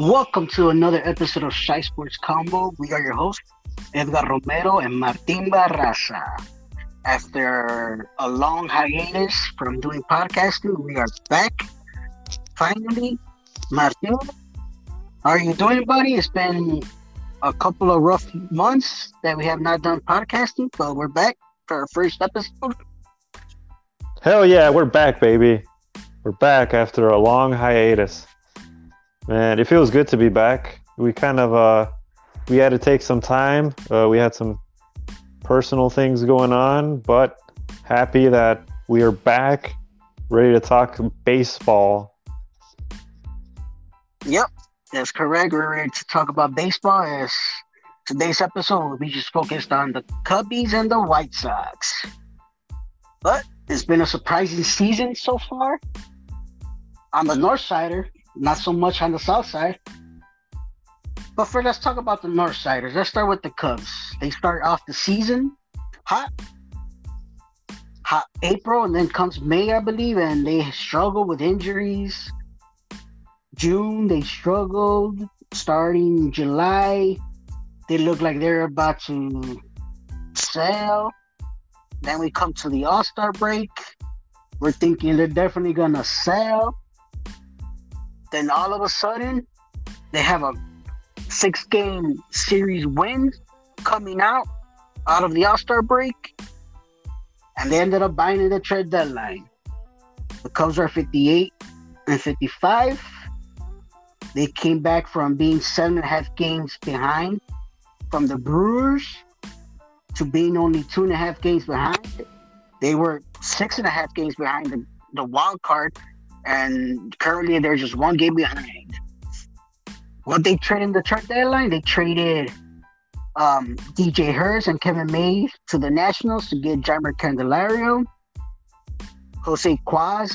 Welcome to another episode of Shy Sports Combo. We are your hosts, Edgar Romero and Martin Barraza. After a long hiatus from doing podcasting, we are back. Finally, Martin, how are you doing, buddy? It's been a couple of rough months that we have not done podcasting, but we're back for our first episode. Hell yeah, we're back, baby. We're back after a long hiatus. Man, it feels good to be back. We kind of uh we had to take some time. Uh, we had some personal things going on, but happy that we are back, ready to talk baseball. Yep, that's correct. We're ready to talk about baseball. As today's episode, we just focused on the Cubbies and the White Sox. But it's been a surprising season so far. On the North Sider, not so much on the South Side. But first, let's talk about the North Siders. Let's start with the Cubs. They start off the season hot, hot April, and then comes May, I believe, and they struggle with injuries. June, they struggled. Starting July, they look like they're about to sell. Then we come to the All Star break. We're thinking they're definitely gonna sell. Then all of a sudden, they have a six game series win coming out out of the All Star break. And they ended up buying in the trade deadline. The Cubs are 58 and 55. They came back from being seven and a half games behind from the Brewers to being only two and a half games behind. They were six and a half games behind the, the wild card, and currently they're just one game behind. What they traded in the trade deadline, they traded um, DJ Herz and Kevin Made to the Nationals to get Jeimer Candelario, Jose Cuas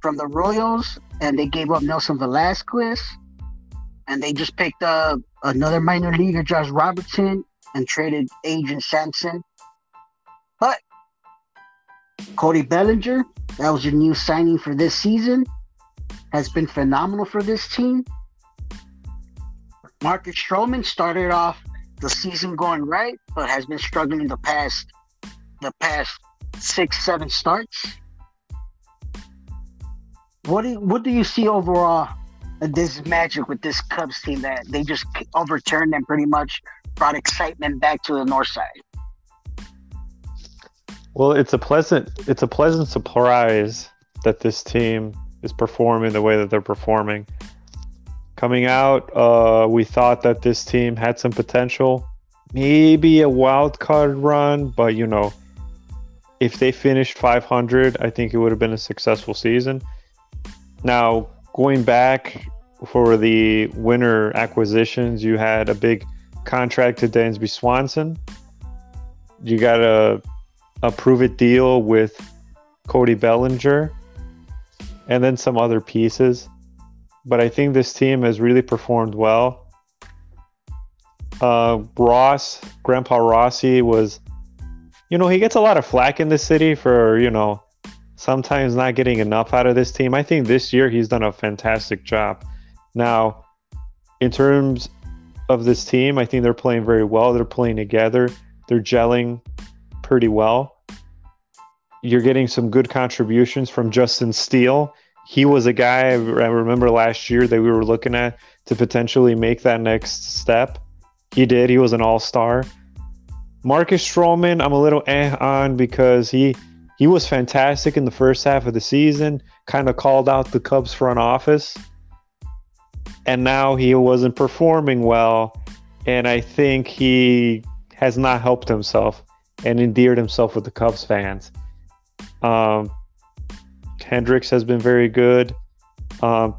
from the Royals, and they gave up Nelson Velasquez, and they just picked up another minor leaguer, Josh Robertson, and traded Adrian Sampson. But Cody Bellinger, that was your new signing for this season, has been phenomenal for this team. Marcus Stroman started off the season going right, but has been struggling the past the past six, seven starts. What do you, what do you see overall this magic with this Cubs team that they just overturned and pretty much brought excitement back to the north side? Well, it's a pleasant it's a pleasant surprise that this team is performing the way that they're performing. Coming out, uh, we thought that this team had some potential, maybe a wild card run, but you know, if they finished 500, I think it would have been a successful season. Now, going back for the winter acquisitions, you had a big contract to Dansby Swanson. You got a a prove it deal with Cody Bellinger, and then some other pieces. But I think this team has really performed well. Uh, Ross, Grandpa Rossy was, you know, he gets a lot of flack in the city for, you know, sometimes not getting enough out of this team. I think this year he's done a fantastic job. Now, in terms of this team, I think they're playing very well. They're playing together. They're gelling pretty well you're getting some good contributions from Justin Steele. He was a guy I remember last year that we were looking at to potentially make that next step. He did. He was an all star. Marcus Stroman, I'm a little eh on because he he was fantastic in the first half of the season. Kind of called out the Cubs front office, and now he wasn't performing well. And I think he has not helped himself and endeared himself with the Cubs fans. Um, Hendricks has been very good. Um,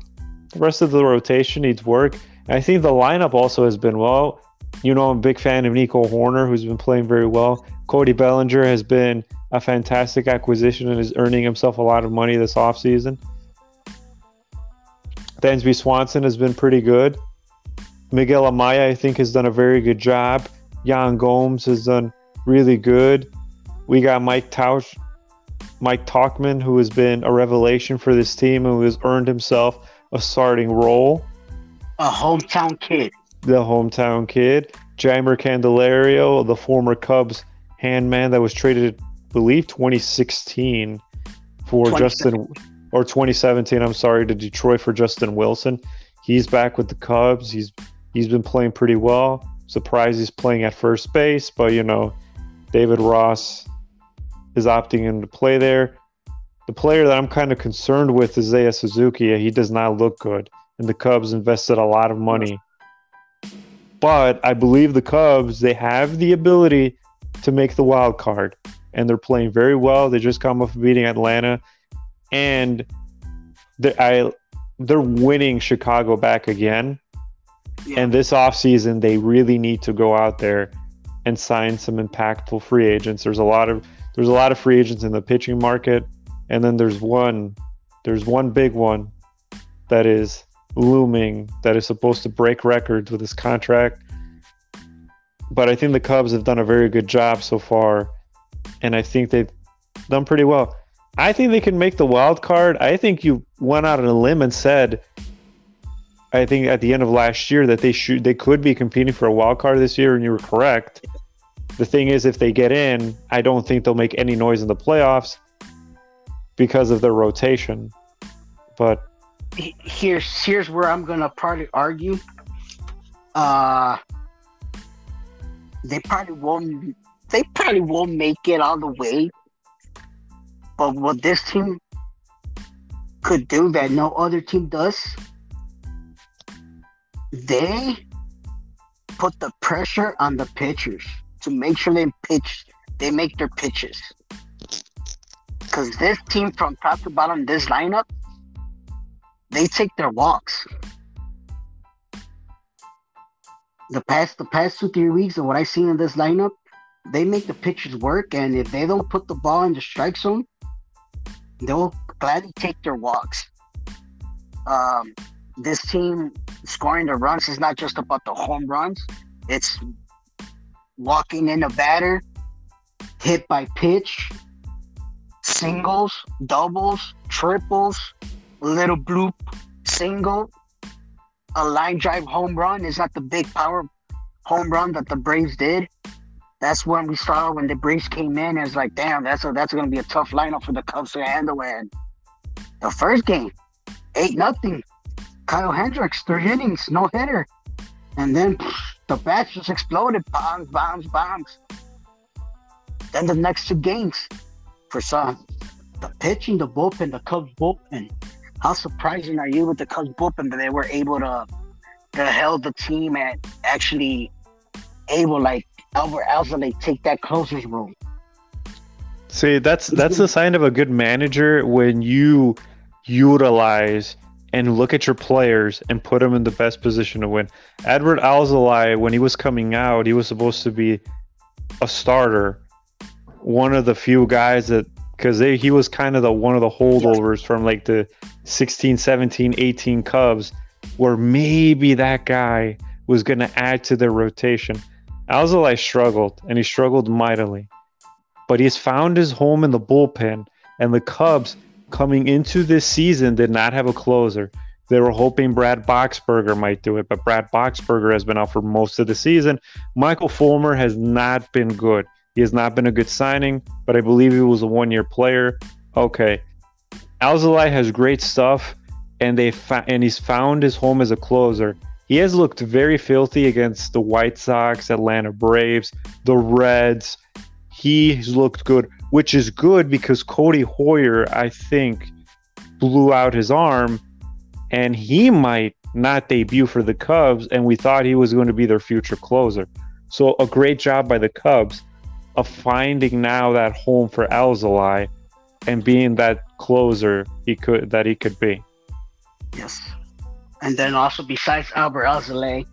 the rest of the rotation needs work. And I think the lineup also has been well. You know, I'm a big fan of Nico Hoerner, who's been playing very well. Cody Bellinger has been a fantastic acquisition and is earning himself a lot of money this offseason. Dansby Swanson has been pretty good. Miguel Amaya, I think, has done a very good job. Yan Gomes has done really good. We got Mike Tausch, Mike Tauchman, who has been a revelation for this team and who has earned himself a starting role. A hometown kid. The hometown kid. Jeimer Candelario, the former Cubs handman that was traded, I believe, 2016 for Justin, or 2017, I'm sorry, to Detroit for Justin Wilson. He's back with the Cubs. He's he's been playing pretty well. Surprised he's playing at first base, but you know, David Ross is opting in to play there. The player that I'm kind of concerned with is Seiya Suzuki. He does not look good, and the Cubs invested a lot of money. But I believe the Cubs they have the ability to make the wild card, and they're playing very well. They just come off beating Atlanta, and they, I they're winning Chicago back again. Yeah. And this offseason, they really need to go out there and sign some impactful free agents. There's a lot of there's a lot of free agents in the pitching market, and then there's one there's one big one that is looming that is supposed to break records with his contract. But I think the Cubs have done a very good job so far, and I think they've done pretty well. I think they can make the wild card. I think you went out on a limb and said, I think at the end of last year that they should they could be competing for a wild card this year, and you were correct. The thing is, if they get in, I don't think they'll make any noise in the playoffs because of their rotation. But here's here's where I'm gonna probably argue. Uh, they probably won't. They probably won't make it all the way. But what this team could do that no other team does, they put the pressure on the pitchers to make sure they pitch, they make their pitches. Because this team, from top to bottom, this lineup, they take their walks. The past the past two three weeks of what I've seen in this lineup, they make the pitchers work, and if they don't put the ball in the strike zone, they'll gladly take their walks. Um, this team scoring the runs is not just about the home runs; it's walking in a batter, hit by pitch, singles, doubles, triples, little bloop single, a line drive home run is not the big power home run that the Braves did. That's when we saw when the Braves came in. It's like, damn, that's a, that's going to be a tough lineup for the Cubs to handle. And the first game, eight nothing. Kyle Hendricks, three innings, no hitter, and then pff, the bats just exploded, bombs, bombs, bombs. Then the next two games, for some, the pitching, the bullpen, the Cubs bullpen, how surprising are you with the Cubs bullpen that they were able to to held the team and actually able like Adbert Alzolay take that closer's role? See, that's that's the sign of a good manager when you utilize and look at your players and put them in the best position to win. Adbert Alzolay, when he was coming out, he was supposed to be a starter, one of the few guys that because he was kind of the one of the holdovers from like the 16, 17, 18 Cubs, where maybe that guy was going to add to their rotation. Alzolay struggled, and he struggled mightily, but he's found his home in the bullpen. And the Cubs, coming into this season, did not have a closer. They were hoping Brad Boxberger might do it, but Brad Boxberger has been out for most of the season. Michael Fulmer has not been good. He has not been a good signing, but I believe he was a one year player. Okay. Alzolay has great stuff, and they fa- and he's found his home as a closer. He has looked very filthy against the White Sox, Atlanta Braves, the Reds. He's looked good, which is good because Cody Heuer, I think, blew out his arm, and he might not debut for the Cubs, and we thought he was going to be their future closer. So a great job by the Cubs of finding now that home for Alzolay and being that closer he could that he could be. Yes. And then also besides Adbert Alzolay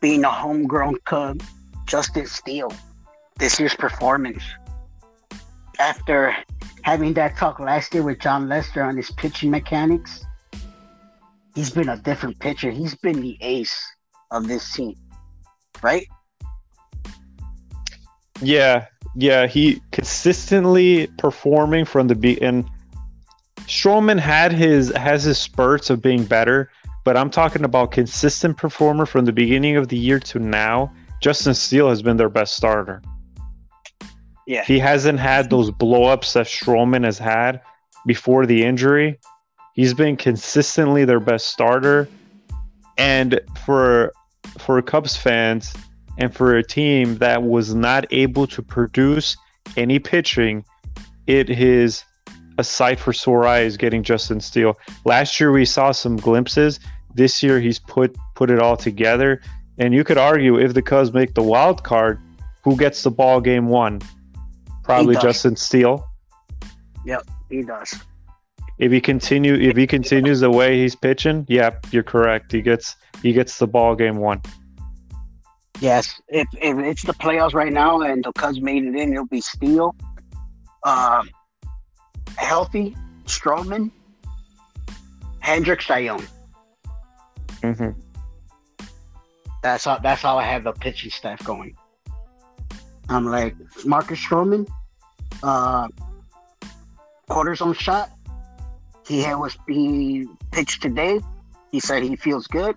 being a homegrown Cub, Justin Steele, this year's performance. After having that talk last year with Jon Lester on his pitching mechanics, he's been a different pitcher. He's been the ace of this team, right? Yeah, yeah, he consistently performing from the beat. And Stroman had his has his spurts of being better, but I'm talking about consistent performer from the beginning of the year to now. Justin Steele has been their best starter. Yeah. He hasn't had those blowups that Stroman has had before the injury. He's been consistently their best starter. And for for Cubs fans and for a team that was not able to produce any pitching, it is a sight for sore eyes getting Justin Steele. Last year we saw some glimpses. This year he's put put it all together. And you could argue if the Cubs make the wild card, who gets the ball game one? Probably Justin Steele. Yep, he does. If he continue if he continues the way he's pitching, yep, you're correct. He gets he gets the ball game one. Yes, if, if it's the playoffs right now and the Cubs made it in, it'll be Steele. Uh, healthy, Stroman, Hendricks, Taillon. Mm-hmm. That's how that's how I have the pitching staff going. I'm like Marcus Stroman, uh, cortisone shot. He was he pitched today. He said he feels good.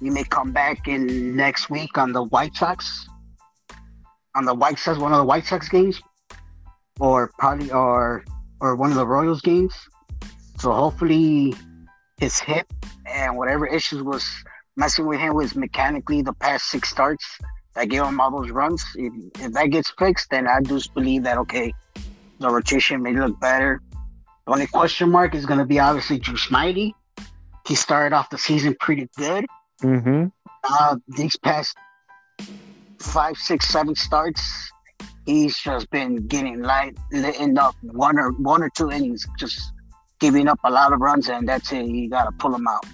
He may come back in next week on the White Sox. On the White Sox, one of the White Sox games, or probably or or one of the Royals games. So hopefully, his hip and whatever issues was messing with him was mechanically the past six starts that gave him all those runs. If, if that gets fixed, then I just believe that okay, the rotation may look better. The only question mark is going to be obviously Drew Smyly. He started off the season pretty good. Mm-hmm. Uh, these past five, six, seven starts, he's just been getting light, letting up one or one or two innings, just giving up a lot of runs, and that's it. You got to pull him out.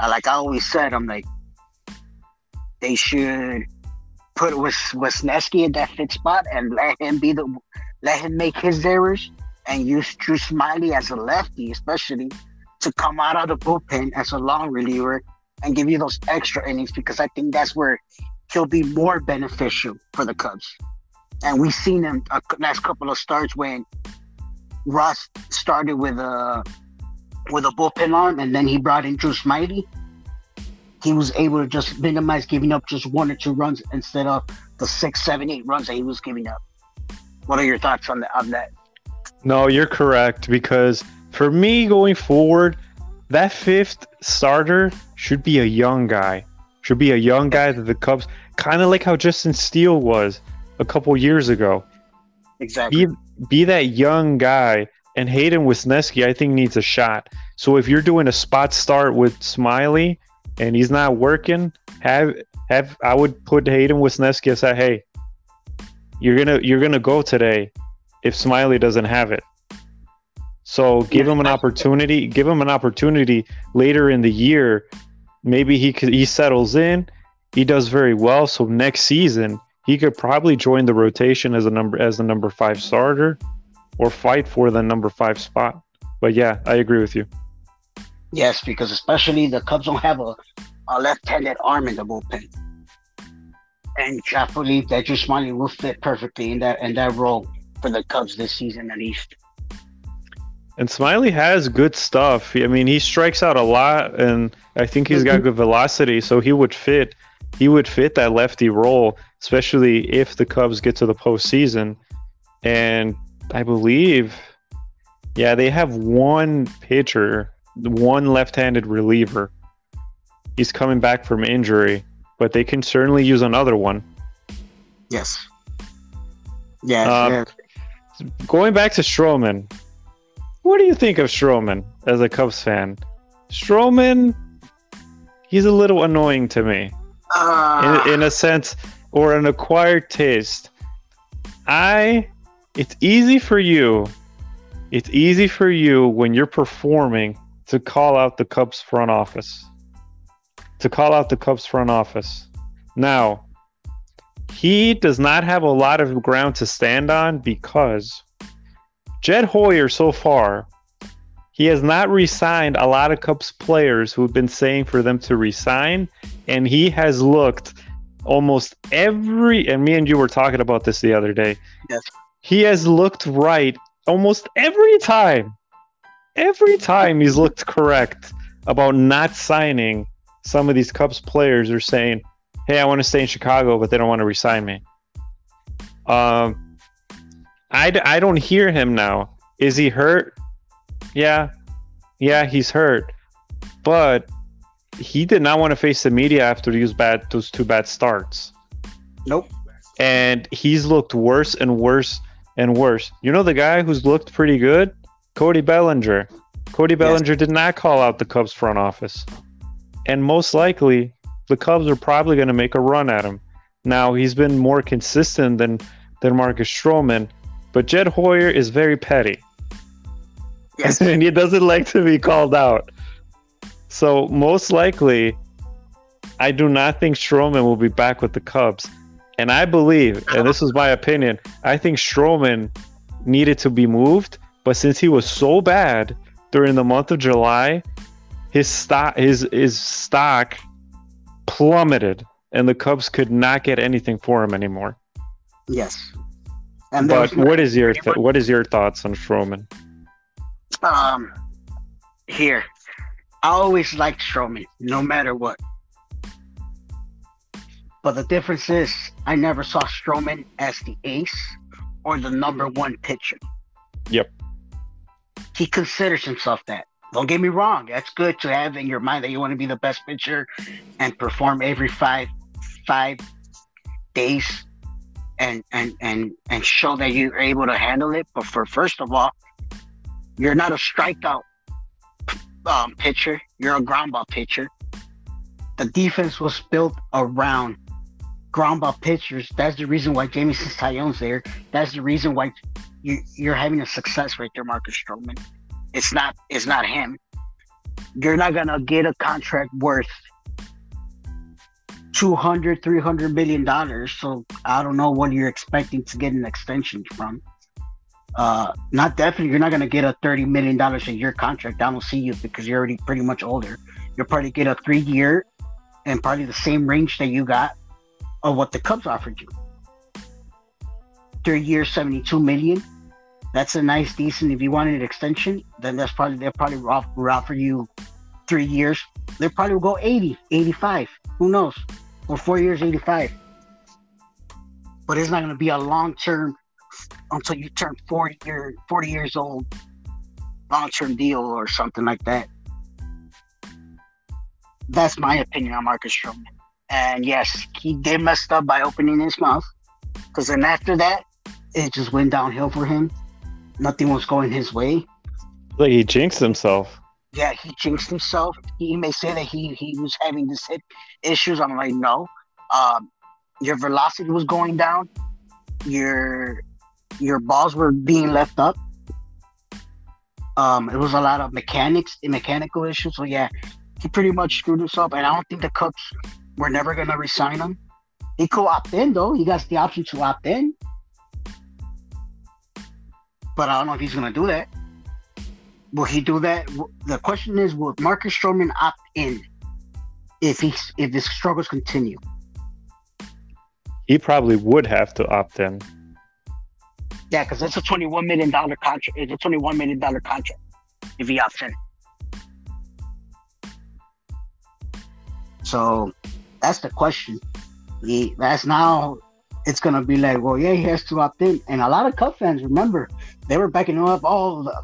Like I always said, I'm like, they should put Wesneski in that fit spot and let him be the, let him make his errors and use Drew Smyly as a lefty, especially to come out of the bullpen as a long reliever and give you those extra innings because I think that's where he'll be more beneficial for the Cubs. And we've seen him a last couple of starts when Ross started with a with a bullpen arm, and then he brought in Drew Smyly. He was able to just minimize giving up just one or two runs instead of the six, seven, eight runs that he was giving up. What are your thoughts on that? On that? No, you're correct because for me going forward, that fifth starter should be a young guy. Should be a young guy that the Cubs kind of like how Justin Steele was a couple years ago. Exactly. Be, be that young guy and Hayden Wesneski, I think needs a shot. So if you're doing a spot start with Smyly and he's not working, have have I would put Hayden Wesneski and say, hey, you're gonna you're gonna go today if Smyly doesn't have it. So give him an opportunity. Give him an opportunity later in the year. Maybe he could, he settles in. He does very well. So next season he could probably join the rotation as a number as the number five starter, or fight for the number five spot. But yeah, I agree with you. Yes, because especially the Cubs don't have a, a left-handed arm in the bullpen, and I believe that Drew Smyly will fit perfectly in that in that role for the Cubs this season at least. And Smyly has good stuff. I mean, he strikes out a lot, and I think he's got mm-hmm. good velocity, so he would fit. He would fit that lefty role, especially if the Cubs get to the postseason. And I believe, yeah, they have one pitcher, one left-handed reliever. He's coming back from injury, but they can certainly use another one. Yes. Yeah. Uh, yeah. Going back to Stroman, what do you think of Stroman as a Cubs fan? Stroman, he's a little annoying to me, uh, in, in a sense, or an acquired taste. I, it's easy for you. It's easy for you when you're performing to call out the Cubs front office. To call out the Cubs front office. Now, he does not have a lot of ground to stand on because Jed Hoyer, so far, he has not re-signed a lot of Cubs players who have been saying for them to resign, and he has looked almost every. And me and you were talking about this the other day. Yes. He has looked right almost every time. Every time he's looked correct about not signing some of these Cubs players are saying, "Hey, I want to stay in Chicago, but they don't want to resign me." Um, I, I don't hear him now. Is he hurt? Yeah, yeah, he's hurt, but he did not want to face the media after those bad those two bad starts. Nope. And he's looked worse and worse and worse. You know the guy who's looked pretty good, Cody Bellinger. Cody Bellinger yes. did not call out the Cubs front office. And most likely, the Cubs are probably going to make a run at him. Now, he's been more consistent than, than Marcus Stroman, but Jed Hoyer is very petty. Yes. and he doesn't like to be called out. So, most likely, I do not think Stroman will be back with the Cubs. And I believe, and this is my opinion, I think Stroman needed to be moved, but since he was so bad during the month of July, his stock his his stock plummeted, and the Cubs could not get anything for him anymore. Yes. And but what is your th- what is your thoughts on Stroman? Um, here, I always liked Stroman, no matter what. But the difference is, I never saw Stroman as the ace or the number one pitcher. Yep. He considers himself that. Don't get me wrong. That's good to have in your mind that you want to be the best pitcher and perform every five five days and and and and show that you're able to handle it. But for first of all, you're not a strikeout um, pitcher. You're a ground ball pitcher. The defense was built around ground ball pitchers. That's the reason why Jameson Taillon's there. That's the reason why you, you're having a success right there, Marcus Stroman. It's not it's not him. You're not gonna get a contract worth 200 300 million dollars. So i don't know what you're expecting to get an extension from. Uh not definitely you're not going to get a 30 million dollars a year contract. I don't see you because you're already pretty much older. You'll probably get a three year and probably the same range that you got of what the cubs offered you three years 72 million that's a nice, decent. If you wanted an extension, then that's probably they'll probably offer, offer you three years. They probably will go 80, 85. Who knows? Or four years, 85. But it's not going to be a long term until you turn 40 year, 40 years old, long term deal or something like that. That's my opinion on Marcus Stroman. And yes, he did messed up by opening his mouth. Because then after that, it just went downhill for him nothing was going his way. Like he jinxed himself. Yeah, he jinxed himself. He may say that he he was having this hip issues. I'm like, no. Um, your velocity was going down. Your your balls were being left up. Um, it was a lot of mechanics, and mechanical issues. So yeah, he pretty much screwed himself. And I don't think the Cubs were never gonna resign him. He could opt in though. He got the option to opt in. But I don't know if he's going to do that. Will he do that? The question is, will Marcus Stroman opt in if he if his struggles continue? He probably would have to opt in. Yeah, because it's a twenty-one million dollar contract. It's a twenty-one million dollar contract if he opts in. So that's the question. He, that's now it's gonna be like, well, yeah, he has to opt in. And a lot of Cub fans remember they were backing up. Oh, All the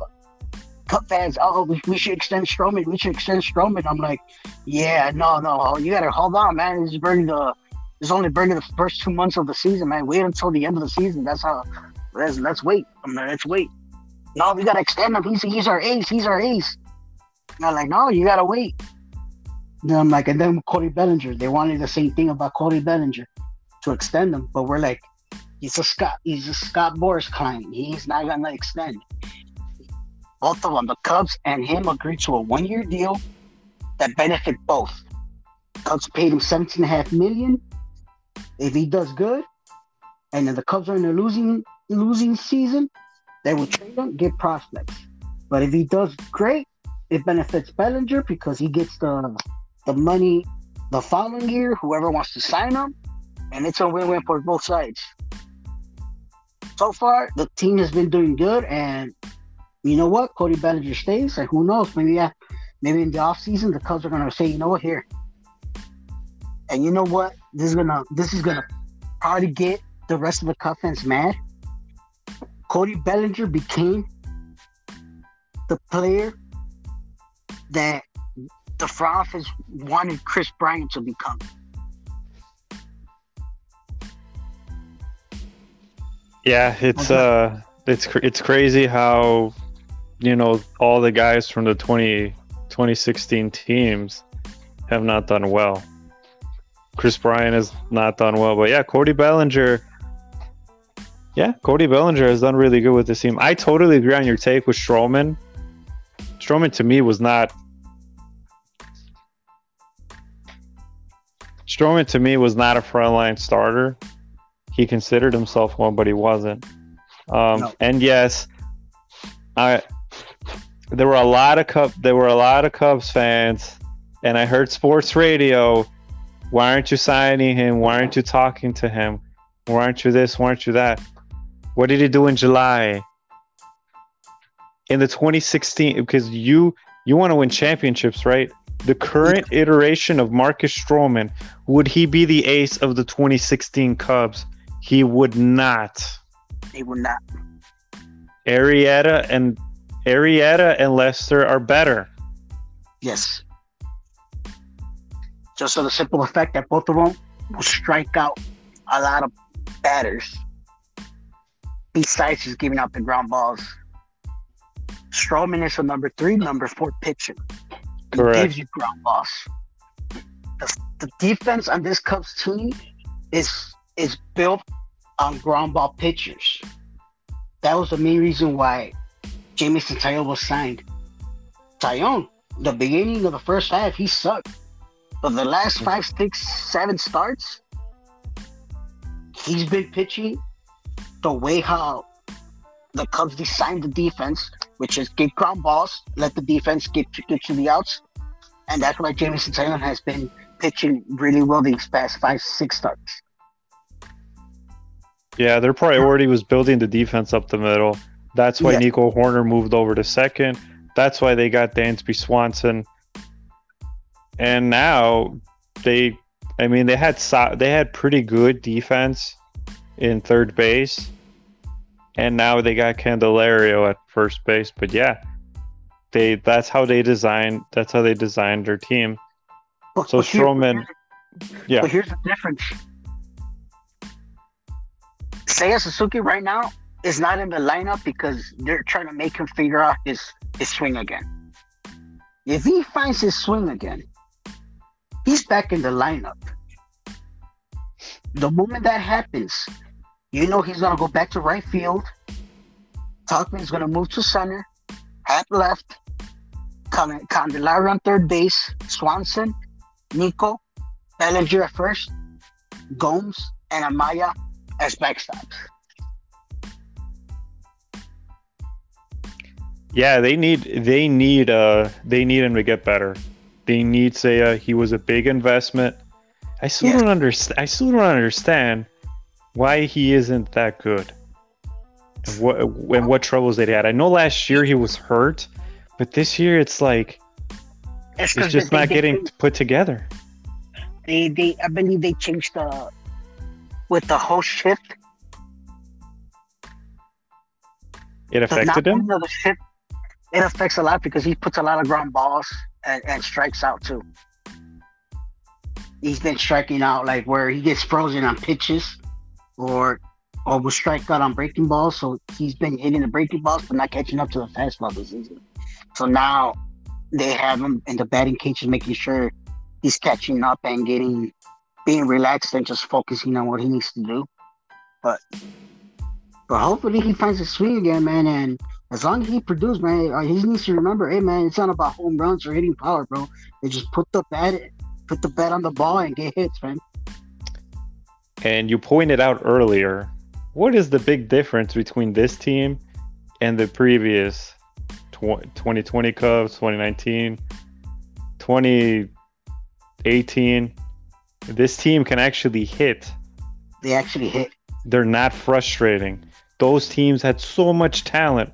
Cub fans, oh, we, we should extend Stroman. We should extend Stroman. I'm like, yeah, no, no, oh, you gotta hold on, man. It's burning the, it's only burning the first two months of the season, man. Wait until the end of the season. That's how. Let's let's wait. I'm like, let's wait. No, we gotta extend him. He's he's our ace. He's our ace. And I'm like, no, you gotta wait. Then I'm like, and then Cody Bellinger, they wanted the same thing about Cody Bellinger to extend him, but we're like, he's a Scott, he's a Scott Boras client. He's not gonna extend. Both of them, the Cubs and him, agreed to a one-year deal that benefit both. Cubs paid him seventeen and a half million. If he does good, and then the Cubs are in a losing losing season, they will trade him, get prospects. But if he does great, it benefits Bellinger because he gets the the money the following year. Whoever wants to sign him, and it's a win-win for both sides. So far, the team has been doing good, and you know what? Cody Bellinger stays, and who knows? Maybe yeah, maybe in the off season, the Cubs are gonna say, you know what, here. And you know what? This is gonna this is gonna probably get the rest of the Cub fans mad. Cody Bellinger became the player that the front office wanted Kris Bryant to become. Yeah, it's uh, it's it's crazy how you know all the guys from the 20, 2016 teams have not done well. Kris Bryant has not done well, but yeah, Cody Bellinger. Yeah, Cody Bellinger has done really good with this team. I totally agree on your take with Stroman. Stroman to me was not. Stroman to me was not a frontline starter. He considered himself one, but he wasn't. Um, no. And yes, I there were a lot of Cub there were a lot of Cubs fans, and I heard sports radio. Why aren't you signing him? Why aren't you talking to him? Why aren't you this? Why aren't you that? What did he do in July? In the 2016, because you you want to win championships, right? The current iteration of Marcus Stroman, would he be the ace of the 2016 Cubs? He would not. He would not. Arrieta and Arrieta and Lester are better. Yes. Just for the simple effect that both of them will strike out a lot of batters. Besides just giving up the ground balls. Stroman is a number three, number four pitcher. He Correct. gives you ground balls. The, the defense on this Cubs team is is built on ground ball pitchers. That was the main reason why Jameson Taillon was signed. Taillon, the beginning of the first half, he sucked. But the last mm. five, six, seven starts, he's been pitching the way how the Cubs designed the defense, which is give ground balls, let the defense get to, get to the outs. And that's why Jameson Taillon has been pitching really well these past five, six starts. Yeah, their priority was building the defense up the middle. That's why yeah. Nico Hoerner moved over to second. That's why they got Dansby Swanson. And now they, I mean, they had so, they had pretty good defense in third base, and now they got Candelario at first base. But yeah, they that's how they designed that's how they designed their team. So but Stroman, yeah. But here's the difference. Seiya Suzuki right now is not in the lineup because they're trying to make him figure out his his swing again. If he finds his swing again, he's back in the lineup. The moment that happens, you know he's gonna go back to right field. Tauchman's gonna move to center, Happ left, Candelario on third base, Swanson, Nico, Bellinger at first, Gomes, and Amaya as backstops. Yeah, they need they need uh they need him to get better. They need Seiya. He was a big investment. I still yeah. don't understand. I still don't understand why he isn't that good. And what and what troubles they had. I know last year he was hurt, but this year it's like it's, it's just they, not they, getting they, put together. They they I believe they changed the with the whole shift. It affected him. The shift, it affects a lot because he puts a lot of ground balls and, and strikes out too. He's been striking out like where he gets frozen on pitches, or or will strike out on breaking balls. So he's been hitting the breaking balls but not catching up to the fastball this season. So now they have him in the batting cages, making sure he's catching up and getting being relaxed and just focusing on what he needs to do. But but hopefully he finds his swing again, man. And as long as he produces, man, uh, he needs to remember, hey, man, it's not about home runs or hitting power, bro. They just put the bat, put the bat on the ball and get hits, man. And you pointed out earlier, what is the big difference between this team and the previous 2020 Cubs, 2019, 2018? This team can actually hit. They actually hit. They're not frustrating. Those teams had so much talent.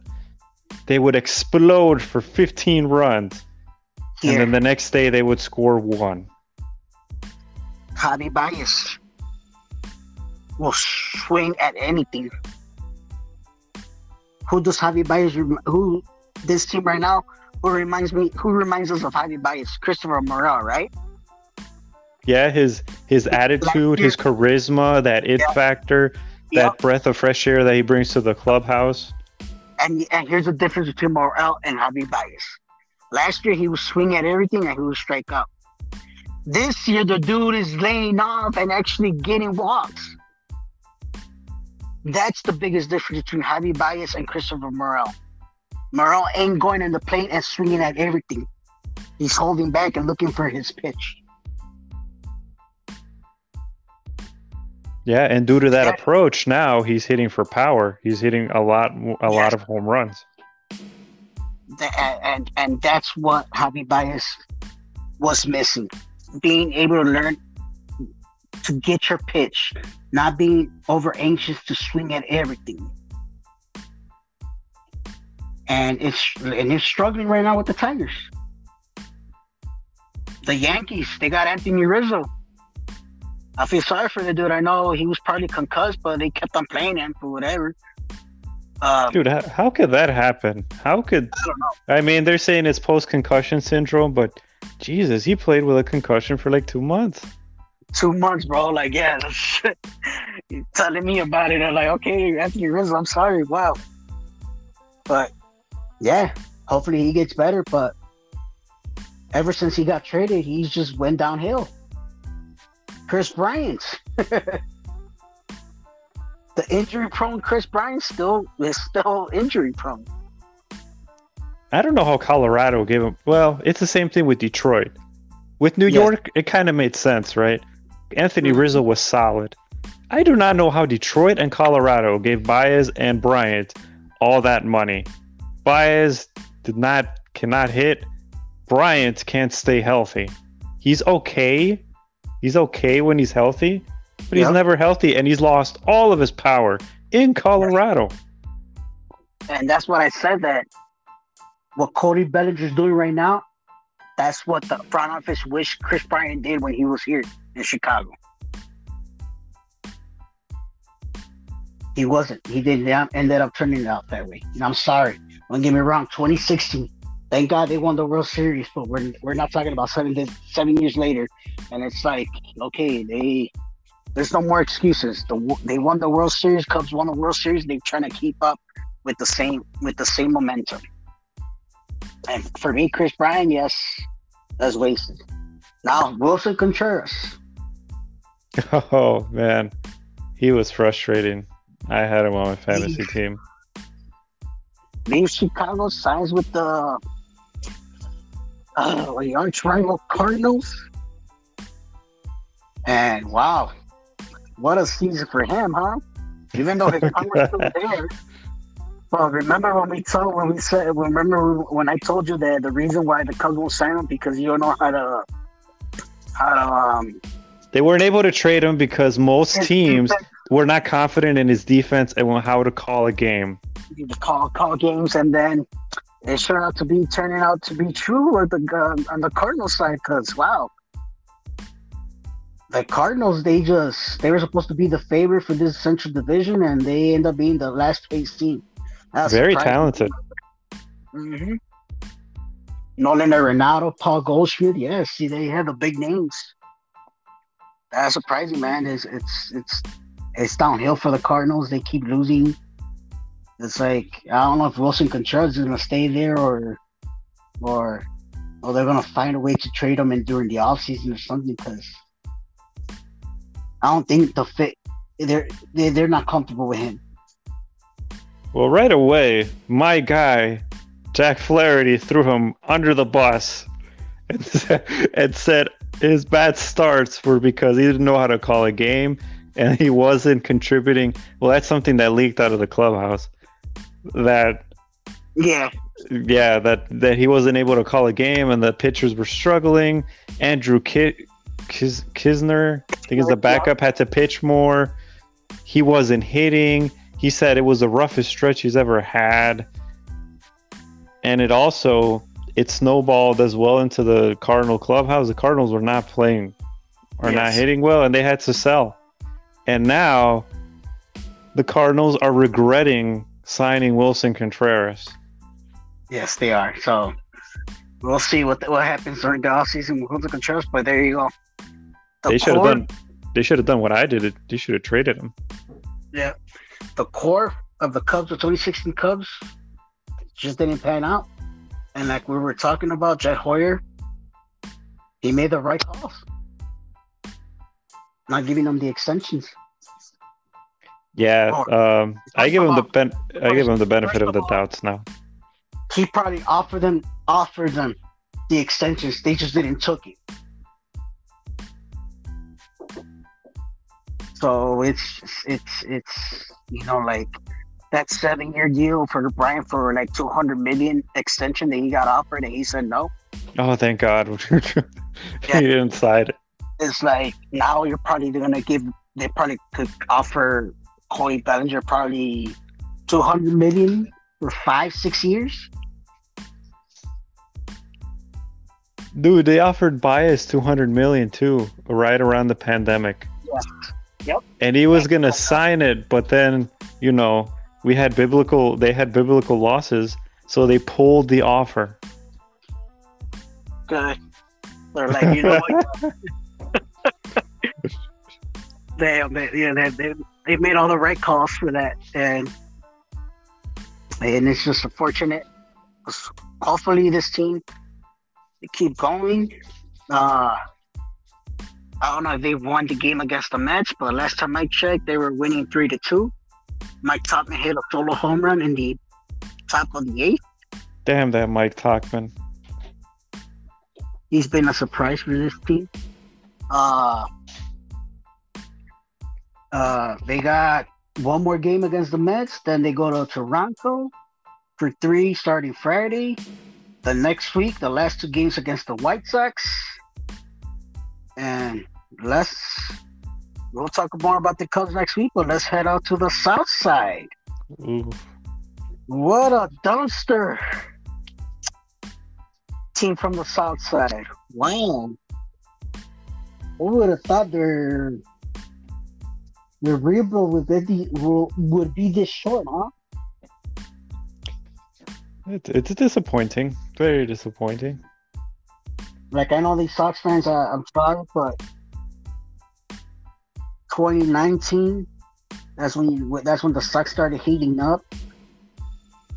They would explode for 15 runs. And then the next day they would score one. Javi Baez will swing at anything. Who does Javi Baez? Rem- who this team right now? Who reminds me? Who reminds us of Javi Baez? Christopher Morel, right? Yeah, his his attitude, his charisma, that it Yeah. factor, that Yep. breath of fresh air that he brings to the clubhouse. And and here's the difference between Morel and Javi Baez. Last year he was swinging at everything and he would strike out. This year the dude is laying off and actually getting walks. That's the biggest difference between Javi Baez and Christopher Morel. Morel ain't going in the plate and swinging at everything. He's holding back and looking for his pitch. Yeah, and due to that Yeah. approach, now he's hitting for power. He's hitting a lot, a lot of home runs. Th- and and that's what Javi Baez was missing. Being able to learn to get your pitch, not being over anxious to swing at everything. And it's and it's struggling right now with the Tigers. The Yankees, they got Anthony Rizzo. I feel sorry for the dude. I know he was probably concussed, but they kept on playing him for whatever. Um, Dude, how, how could that happen? How could I don't know. I mean? They're saying it's post concussion syndrome, but Jesus, he played with a concussion for like two months. two months, bro. Like, yeah, telling me about it. I'm like, okay, Anthony Rizzo, I'm sorry. Wow. But yeah, hopefully he gets better. But ever since he got traded, he's just went downhill. Kris Bryant. the injury prone Kris Bryant still is still injury prone. I don't know how Colorado gave him. Well, it's the same thing with Detroit. With New. York, it kind of made sense, right? Anthony mm-hmm. Rizzo was solid. I do not know how Detroit and Colorado gave Baez and Bryant all that money. Baez did not cannot hit. Bryant can't stay healthy. He's okay. He's okay when he's healthy, but he's never healthy and he's lost all of his power in Colorado. And that's what I said that what Cody Bellinger's doing right now, that's what the front office wish Kris Bryant did when he was here in Chicago. He wasn't. He didn't ended up turning it out that way. And I'm sorry. Don't get me wrong. 2016. Thank God they won the World Series, but we're we're not talking about seven seven years later, and it's like okay, they there's no more excuses. The they won the World Series. Cubs won the World Series. They're trying to keep up with the same with the same momentum. And for me, Kris Bryant, yes, that's wasted. Now Willson Contreras. Oh man, he was frustrating. I had him on my fantasy team. leaves Chicago, signs with the uh, the arch rival Cardinals. And wow, what a season for him, huh? Even though his power was still there. Well, remember when we told when we said remember when I told you that the reason why the Cubs won't sign him because you don't know how to how to um They weren't able to trade him because most teams were not confident in his defense and how to call a game. to call call games, and then it turned out to be turning out to be true or the uh, on the Cardinals side. Because wow, the Cardinals they just they were supposed to be the favorite for this Central Division, and they end up being the last place team. That's Very surprising. talented. hmm Nolan Arenado, Paul Goldschmidt. Yeah, see, they have the big names. That's surprising, man. It's it's it's it's downhill for the Cardinals. They keep losing. It's like I don't know if Willson Contreras is gonna stay there or or or they're gonna find a way to trade him in during the offseason or something because I don't think the fit they're they, they're not comfortable with him. Well, right away, my guy, Jack Flaherty, threw him under the bus and, and said his bad starts were because he didn't know how to call a game and he wasn't contributing. Well, that's something that leaked out of the clubhouse. That Yeah, yeah, that that he wasn't able to call a game and the pitchers were struggling. Andrew Ki- Kis- Kisner, I think is the backup, had to pitch more. He wasn't hitting. He said it was the roughest stretch he's ever had. And it also it snowballed as well into the Cardinal clubhouse. The Cardinals were not playing or not hitting well, and they had to sell. And now the Cardinals are regretting signing Willson Contreras. Yes, they are. So we'll see what what happens during the offseason with Julio Contreras. But there you go. The they should have done. They should have done what I did. They should have traded him. Yeah, the core of the Cubs, the 2016 Cubs, just didn't pan out. And like we were talking about, Jed Hoyer, he made the right calls, not giving them the extensions. Yeah, Oh, um, I give him the ben- I give him the benefit of the doubts now. He probably offered them, offered them the extensions. They just didn't took it. So it's it's it's you know like that seven year deal for Bryant for like two hundred million extension that he got offered and he said no. Oh, thank God. he didn't sign it. It's like now you're probably gonna give they probably could offer Cody Bellinger probably two hundred million for five six years. Dude, they offered Baez 200 million too, right around the pandemic. Yes. Yep. And he was gonna sign it, but then you know we had biblical. They had biblical losses, so they pulled the offer. Good. They're like you know what. they, they, yeah, they, they, they made all the right calls for that, and and it's just unfortunate. Hopefully, this team they keep going. Uh, I don't know if they've won the game against the Mets, but last time I checked, they were winning three to two. Mike Tauchman hit a solo home run in the top of the eighth. Damn that Mike Tauchman. He's been a surprise for this team. Uh, uh, they got one more game against the Mets. Then they go to Toronto for three starting Friday. The next week, the last two games against the White Sox. And let's we'll talk more about the Cubs next week, but let's head out to the South Side. Ooh. What a dumpster team from the South Side. Wow. Who would have thought their their rebuild would be would be this short, huh? It's, it's disappointing. Very disappointing. Like I know these Sox fans, I, I'm sorry, but 2019, that's when you, that's when the Sox started heating up.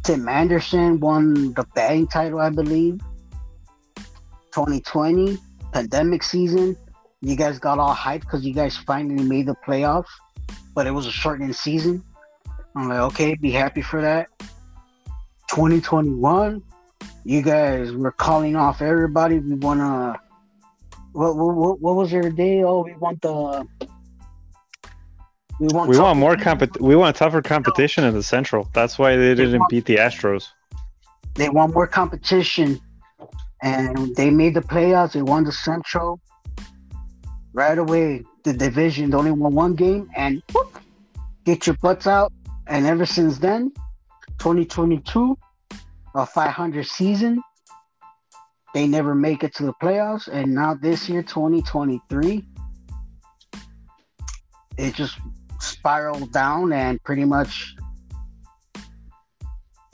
Tim Anderson won the batting title, I believe. 2020 pandemic season, you guys got all hyped because you guys finally made the playoffs, but it was a shortened season. I'm like, okay, be happy for that. 2021, you guys were calling off everybody. We wanna. Uh, what what what was their day? Oh, we want the. We want. We want more compet. We want tougher competition in the Central. That's why they didn't beat the Astros. They want more competition, and they made the playoffs. They won the Central. Right away, the division only won one game, and whoop, get your butts out. And ever since then, 2022, a 500 season. They never make it to the playoffs, and now this year, 2023, it just spiraled down and pretty much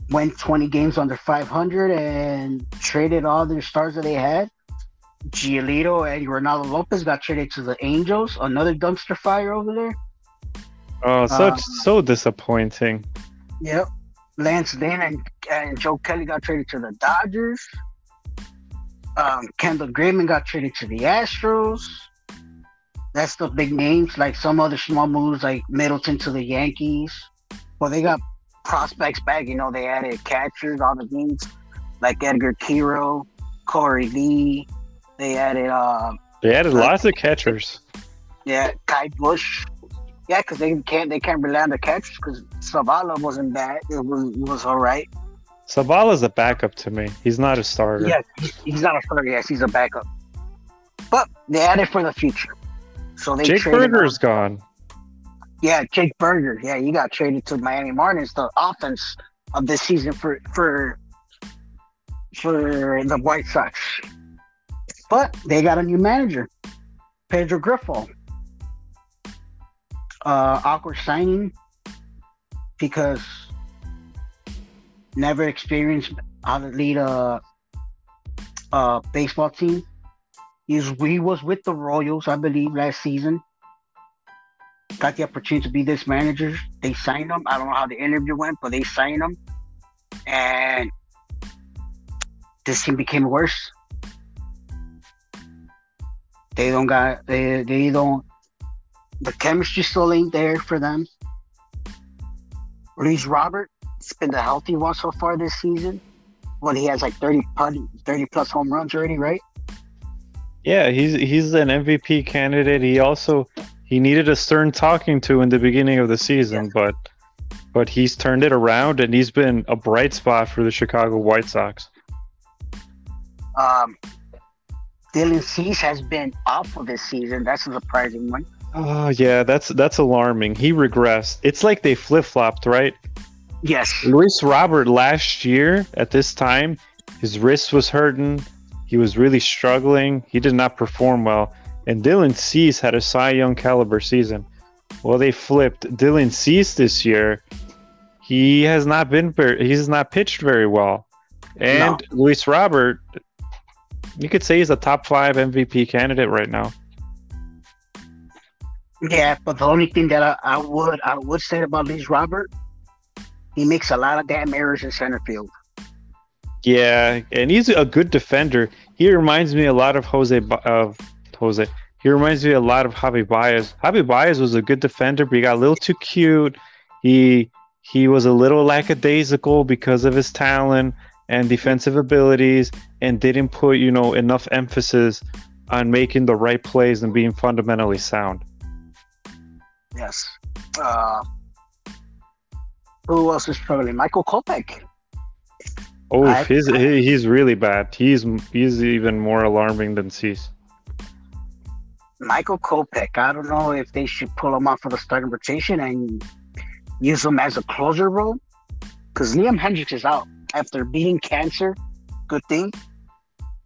went 20 games under 500 and traded all their stars that they had. Giolito and Reynaldo Lopez got traded to the Angels, another dumpster fire over there. Oh, such Uh, so disappointing. Yep. Lance Lynn and, and Joe Kelly got traded to the Dodgers. Um, Kendall Graveman got traded to the Astros. That's the big names. Like some other small moves, like Middleton to the Yankees. Well, they got prospects back. You know, they added catchers, all the names like Edgar Quero, Korey Lee. They added, uh, They added lots of catchers. yeah, Ky Bush. Yeah, because they can't they can't rely on the catchers because Zavala wasn't bad. It was it was all right. Zavala's a backup to me. He's not a starter. Yeah, he's, not a starter. Yes, he's a backup. But they added for the future. So they Jake Burger's on- gone. Yeah, Jake Burger. Yeah, he got traded to Miami Marlins, the offense of this season for for for the White Sox. But they got a new manager, Pedro Grifol. Uh, awkward signing because never experienced how to lead a, a baseball team. He's, he was with the Royals, I believe, last season. Got the opportunity to be this manager. They signed him. I don't know how the interview went, but they signed him. And this team became worse. They don't got they they don't the chemistry still ain't there for them. Luis Robert, it's been the healthy one so far this season. Well, he has like 30, 30 plus home runs already, right? Yeah, he's he's an MVP candidate. He also he needed a stern talking to in the beginning of the season, but but he's turned it around and he's been a bright spot for the Chicago White Sox. Um, Dylan Cease has been awful this season. That's a surprising one. Oh yeah, that's that's alarming. He regressed. It's like they flip flopped, right? Yes. Luis Robert last year at this time, his wrist was hurting. He was really struggling. He did not perform well. And Dylan Cease had a Cy Young caliber season. Well, they flipped. Dylan Cease this year, he has not been very, he has not pitched very well. And no. Luis Robert, you could say he's a top five MVP candidate right now. Yeah, but the only thing that I, I would I would say about Luis Robert, he makes a lot of damn errors in center field. Yeah, and he's a good defender. He reminds me a lot of Jose of Jose. He reminds me a lot of Javi Baez. Javi Baez was a good defender, but he got a little too cute. He he was a little lackadaisical because of his talent and defensive abilities, and didn't put you know enough emphasis on making the right plays and being fundamentally sound. Yes. Uh, who else is struggling? Michael Kopech. Oh, I, his, I, he's really bad. He's he's even more alarming than Cease. Michael Kopech. I don't know if they should pull him off of the starting rotation and use him as a closer role because Liam Hendriks is out after beating cancer. Good thing.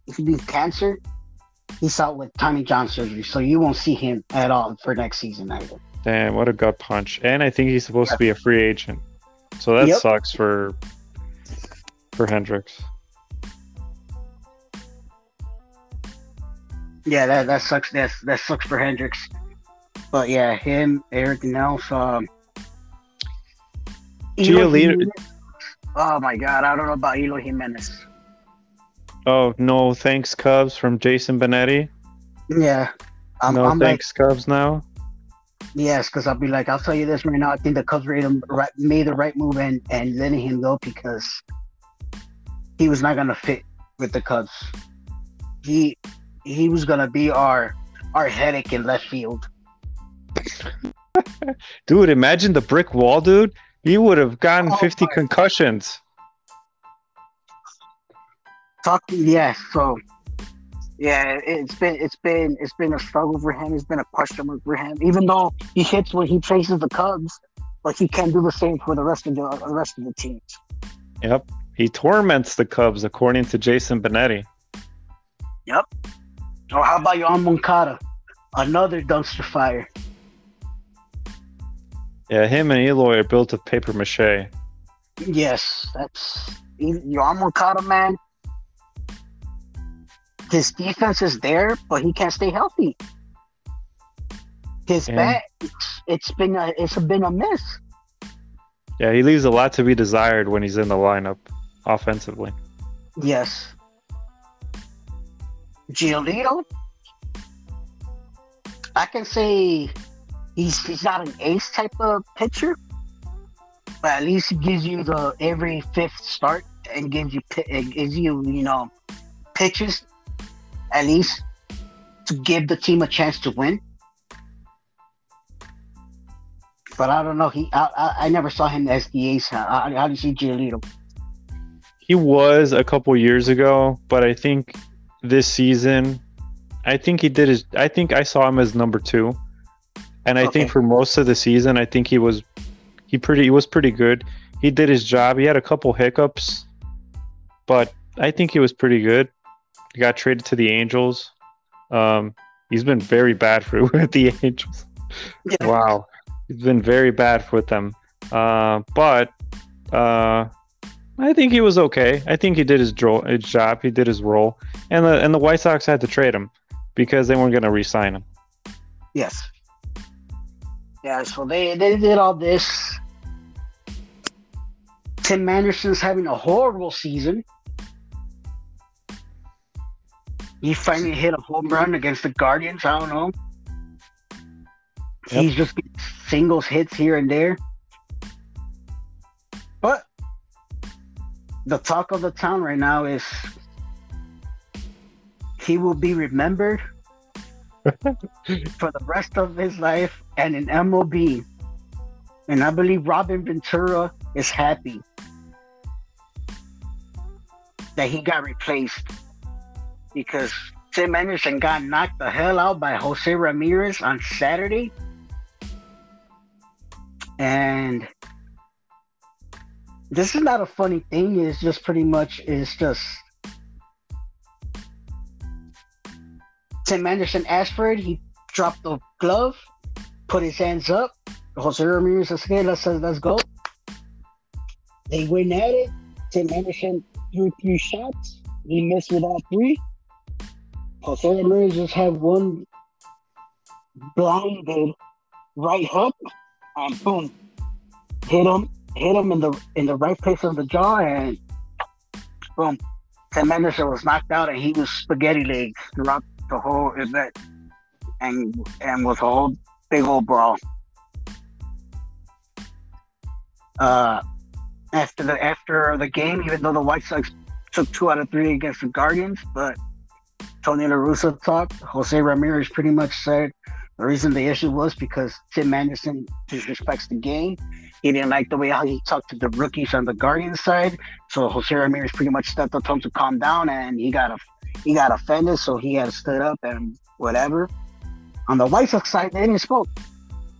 If he beats cancer, he's out with Tommy John surgery, so you won't see him at all for next season either. Damn, what a gut punch! And I think he's supposed to be a free agent, so that yep. sucks for for Hendriks. Yeah, that that sucks. That that sucks for Hendriks. But yeah, him, everything else. Um, Giolito. Oh my God, I don't know about Eloy Jimenez. Oh no, thanks Cubs from Jason Benetti. Yeah, I'm, no I'm thanks like, Cubs now. Yes, because I'll be like, I'll tell you this right now. I think the Cubs made, him, right, made the right move and and letting him go because he was not gonna fit with the Cubs. He he was gonna be our our headache in left field. dude, imagine the brick wall, dude. He would have gotten oh, 50 concussions. Talk, yeah. So yeah, it's been it's been it's been a struggle for him. It's been a question mark for him. Even though he hits when he faces the Cubs, but he can't do the same for the rest of the, the rest of the teams. Yep, he torments the Cubs, according to Jason Benetti. Yep. Or oh, how about Yoan Moncada, another dumpster fire? Yeah, him and Eloy are built of paper mache. Yes, that's Yoan Moncada, man his defense is there, but he can't stay healthy. His bat, it's, it's been a, it's been a miss. Yeah, he leaves a lot to be desired when he's in the lineup offensively. Yes. Giolito, I can say he's he's not an ace type of pitcher, but at least he gives you the every fifth start and gives you gives you you know pitches at least to give the team a chance to win. But I don't know. He, I, I, I never saw him as the ace. How, how do you see Giolito? He was a couple years ago, but I think this season, I think he did his. I think I saw him as number two, and I okay. think for most of the season, I think he was, he pretty, he was pretty good. He did his job. He had a couple hiccups, but I think he was pretty good. He got traded to the Angels. Um, he's been very bad for with the Angels. Yeah. Wow, he's been very bad with them. Uh, but uh, I think he was okay. I think he did his, dro- his job. He did his role, and the and the White Sox had to trade him because they weren't going to re-sign him. Yes. Yeah. So they they did all this. Tim Anderson's having a horrible season. He finally hit a home run against the Guardians. I don't know. Yep. He's just singles hits here and there. But the talk of the town right now is he will be remembered for the rest of his life and in MLB. And I believe Robin Ventura is happy that he got replaced because Tim Anderson got knocked the hell out by Jose Ramirez on Saturday. And this is not a funny thing. It's just pretty much it's just Tim Anderson asked for it. He dropped the glove, put his hands up. Jose Ramirez says, "Okay, let's let's go." They went at it. Tim Anderson threw three shots. He missed with all three. Jose Ramirez just had one blinded right hook, and boom, hit him hit him in the in the right place of the jaw, and boom, Tim Anderson was knocked out, and he was spaghetti legs throughout the whole event, and and was a whole big old brawl. Uh, after the after the game, even though the White Sox took two out of three against the Guardians, but Tony La Russa talked. Jose Ramirez pretty much said the reason the issue was because Tim Anderson disrespects the game he didn't like the way how he talked to the rookies on the Guardian side. So Jose Ramirez pretty much stepped up to to calm down, and he got a he got offended, so he had to stood up and whatever. On the White Sox side, they didn't spoke.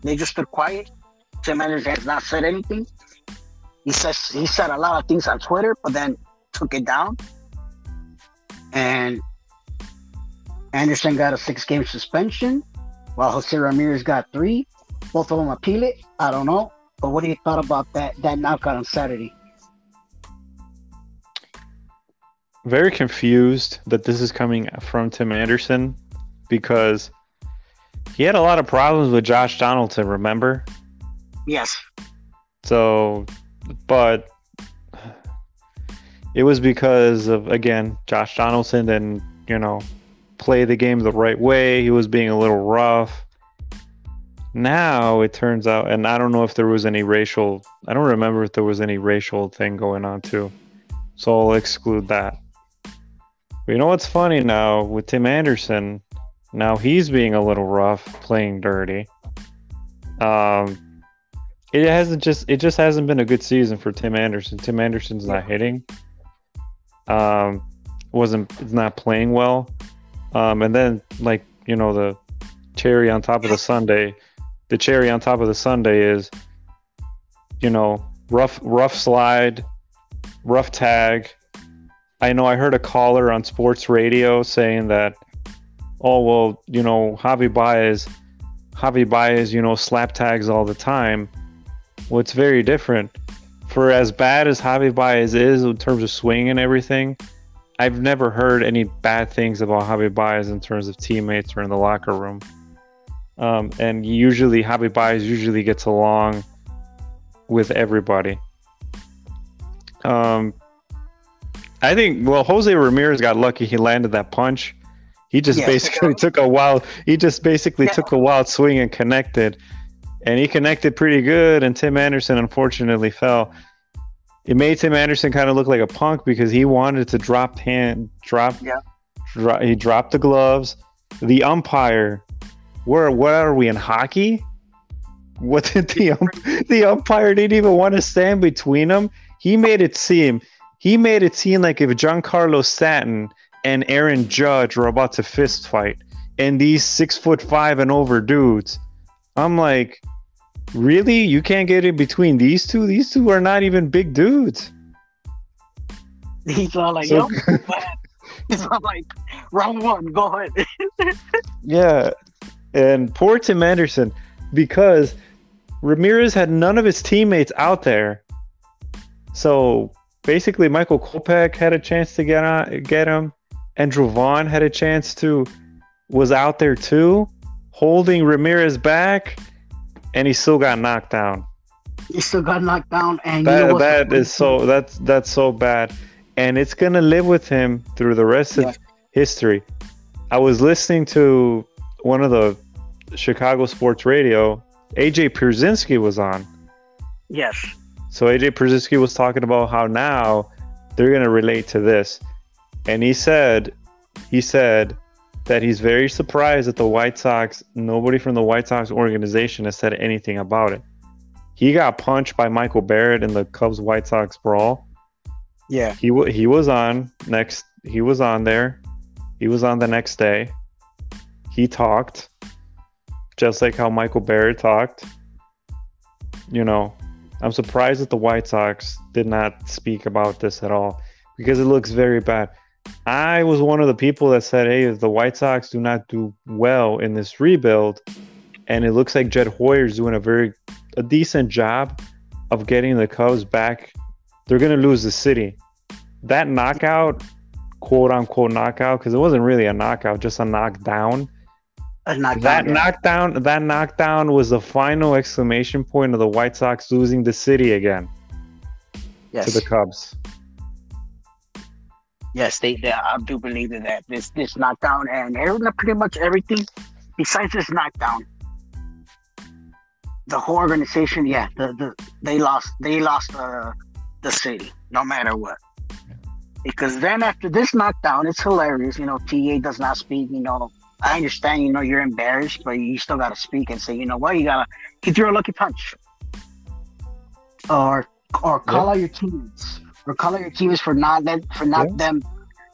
They just stood quiet. Tim Anderson has not said anything. He says he said a lot of things on Twitter, but then took it down. And Anderson got a six game suspension, while Jose Ramirez got three. Both of them appeal it. I don't know. But what do you thought about that that knockout on Saturday? Very confused that this is coming from Tim Anderson because he had a lot of problems with Josh Donaldson, remember? Yes. So, but it was because of again Josh Donaldson didn't you know play the game the right way. He was being a little rough. Now it turns out, and I don't know if there was any racial, I don't remember if there was any racial thing going on too. So I'll exclude that. You know what's funny now with Tim Anderson? Now he's being a little rough, playing dirty. Um, it hasn't just it just hasn't been a good season for Tim Anderson. Tim Anderson's not hitting. Um, wasn't it's not playing well. Um, and then like you know the cherry on top of the Sunday the cherry on top of the Sunday is, you know, rough rough slide, rough tag. I know I heard a caller on sports radio saying that, oh well, you know, Javi Baez, Javi Baez, you know, slap tags all the time. Well, it's very different. For as bad as Javi Baez is in terms of swing and everything, I've never heard any bad things about Javi Baez in terms of teammates or in the locker room. Um, and usually Javi Baez usually gets along with everybody. Um, I think well Jose Ramirez got lucky he landed that punch. He just yeah, basically took a wild he just basically yeah. took a wild swing and connected. And he connected pretty good and Tim Anderson unfortunately fell. It made Tim Anderson kind of look like a punk because he wanted to drop hand drop yeah. Dro- he dropped the gloves. The umpire where what are we in hockey? What did the ump- the umpire didn't even want to stand between them? He made it seem he made it seem like if Giancarlo Stanton and Aaron Judge were about to fist fight, and these six foot five and over dudes, I'm like, really? You can't get in between these two? These two are not even big dudes. He's all like, So- "Yo," he's all like, "Round one, go ahead." Yeah, and poor Tim Anderson because Ramirez had none of his teammates out there. So basically, Michael Kopech had a chance to get on, get him. Andrew Vaughn had a chance to was out there too, holding Ramirez back, and he still got knocked down. he still got knocked down, and you know That what's that the is so that's that's so bad, and it's gonna live with him through the rest Yeah. of history. I was listening to one of the Chicago sports radio. AJ Pierzynski was on, Yes, so AJ Pierzynski was talking about how now they're gonna relate to this, and he said, he said that he's very surprised that the White Sox, nobody from the White Sox organization has said anything about it. He got punched by Michael Barrett in the Cubs White Sox brawl. yeah, He w- he was on next. He was on there. He was on the next day. He talked, just like how Michael Barrett talked. You know, I'm surprised that the White Sox did not speak about this at all because it looks very bad. I was one of the people that said, "Hey, if the White Sox do not do well in this rebuild, and it looks like Jed Hoyer's doing a very a decent job of getting the Cubs back, they're gonna lose the city." That knockout, quote unquote knockout, because it wasn't really a knockout, just a knockdown. A knockdown. That yeah. knockdown, that knockdown was the final exclamation point of the White Sox losing the city again yes. to the Cubs. Yes, they, they I do believe in that. This this knockdown and everything, pretty much everything besides this knockdown. The whole organization, yeah, the, the they lost they lost uh, the city, no matter what. Because then after this knockdown, it's hilarious. You know, TA does not speak. You know, I understand. You know, you're embarrassed, but you still gotta speak and say, you know what, you gotta he threw a lucky punch, or or call Yeah. out your teammates, or call out your teammates for not let for not Yeah. them.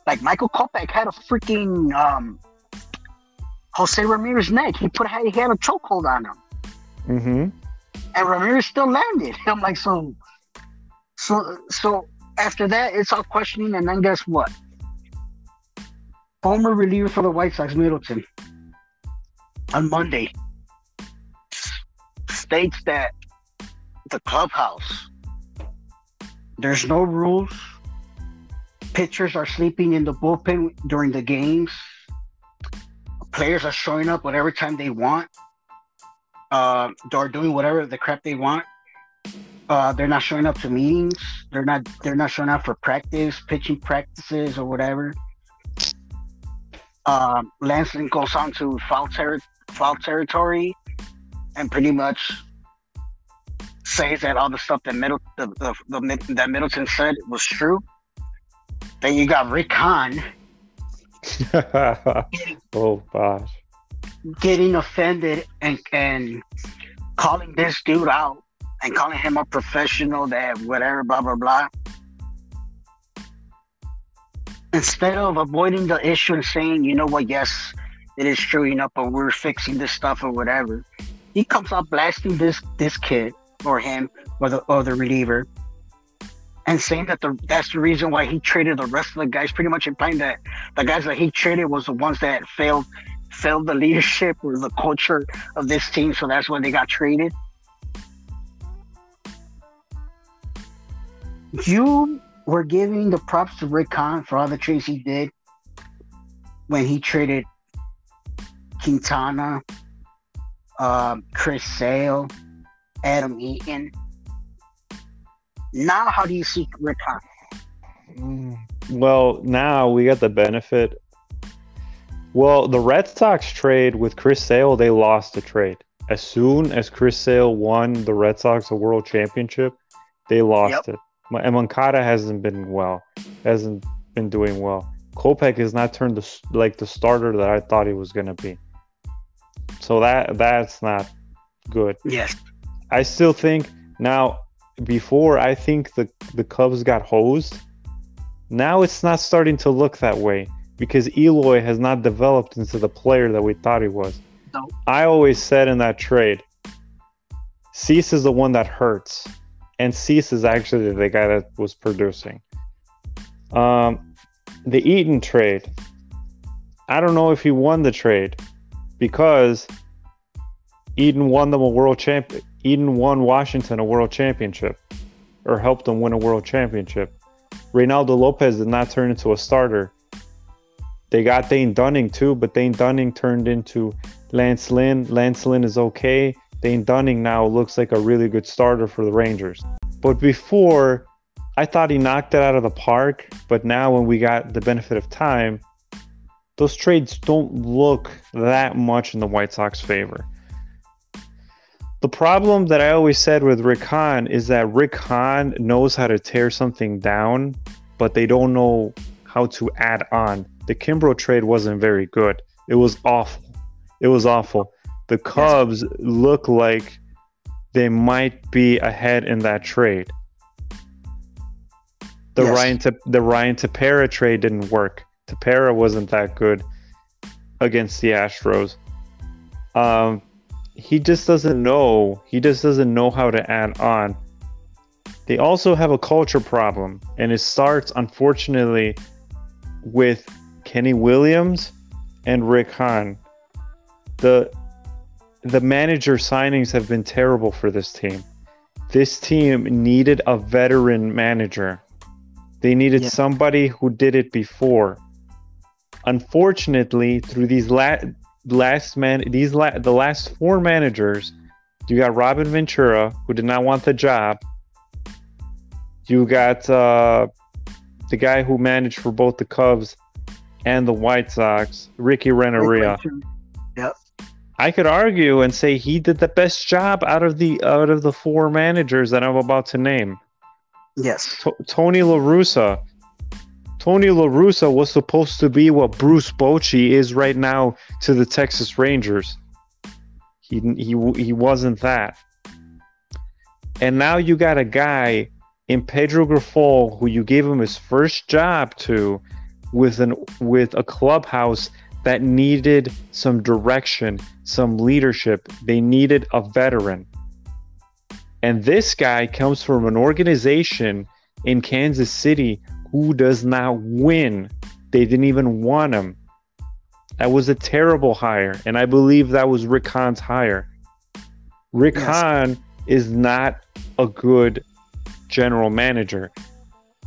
Like Michael Kopech had a freaking um, Jose Ramirez neck. He put he had a chokehold on him Mm-hmm. and Ramirez still landed. I'm like, so, so, so after that, it's all questioning, and then guess what? Former reliever for the White Sox, Middleton, on Monday, states that the clubhouse, there's no rules. Pitchers are sleeping in the bullpen during the games. Players are showing up whatever time they want uh, are doing whatever the crap they want. Uh, they're not showing up to meetings. They're not. They're not showing up for practice, pitching practices, or whatever. Um, Lansing goes on to foul, terri foul territory, and pretty much says that all the stuff that Middle the, the, the, that Middleton said was true. Then you got Rick Hahn oh gosh. getting offended and and calling this dude out and calling him a professional that whatever blah blah blah instead of avoiding the issue and saying you know what yes it is you know but we're fixing this stuff or whatever he comes out blasting this this kid or him or the or the reliever and saying that the that's the reason why he traded the rest of the guys pretty much implying that the guys that he traded was the ones that failed failed the leadership or the culture of this team, so that's why they got traded. You were giving the props to Rick Hahn for all the trades he did when he traded Quintana, um, Chris Sale, Adam Eaton. Now, how do you see Rick Hahn? Mm, Well, now we got the benefit. Well, the Red Sox trade with Chris Sale, they lost the trade. As soon as Chris Sale won the Red Sox a World Championship, they lost it. And Moncada hasn't been well, hasn't been doing well. Kopech has not turned the, like the starter that I thought he was gonna be. So that that's not good. Yes. I still think now before I think the the Cubs got hosed. Now it's not starting to look that way because Eloy has not developed into the player that we thought he was. No. I always said in that trade, Cease is the one that hurts, and Cease is actually the guy that was producing. Um, the Eaton trade. I don't know if he won the trade because Eaton won them a world champ. Eaton won Washington a world championship, or helped them win a world championship. Reynaldo Lopez did not turn into a starter. They got Dane Dunning too, but Dane Dunning turned into Lance Lynn. Lance Lynn is okay. Dane Dunning now looks like a really good starter for the Rangers. But before, I thought he knocked it out of the park. But now, when we got the benefit of time, those trades don't look that much in the White Sox favor. The problem that I always said with Rick Hahn is that Rick Hahn knows how to tear something down, but they don't know how to add on. The Kimbrel trade wasn't very good. It was awful. It was awful. The Cubs yes. look like they might be ahead in that trade. The yes. Ryan Te- the Ryan Tepera trade didn't work. Tepera wasn't that good against the Astros. Um, he just doesn't know. He just doesn't know how to add on. They also have a culture problem, and it starts unfortunately with Kenny Williams and Rick Hahn. The the manager signings have been terrible for this team. This team needed a veteran manager. They needed yeah. somebody who did it before. Unfortunately, through these la- last man these la- the last four managers, you got Robin Ventura who did not want the job. You got uh, the guy who managed for both the Cubs and the White Sox, Ricky Renteria. Yep. I could argue and say he did the best job out of the out of the four managers that I'm about to name. Yes. T- Tony La Russa. Tony La Russa was supposed to be what Bruce Bochy is right now to the Texas Rangers. He he he wasn't that. And now you got a guy in Pedro Grifol who you gave him his first job to with an with a clubhouse that needed some direction, some leadership. They needed a veteran. And this guy comes from an organization in Kansas City who does not win. They didn't even want him. That was a terrible hire. And I believe that was Rick Hahn's hire. Rick yes. Hahn is not a good general manager.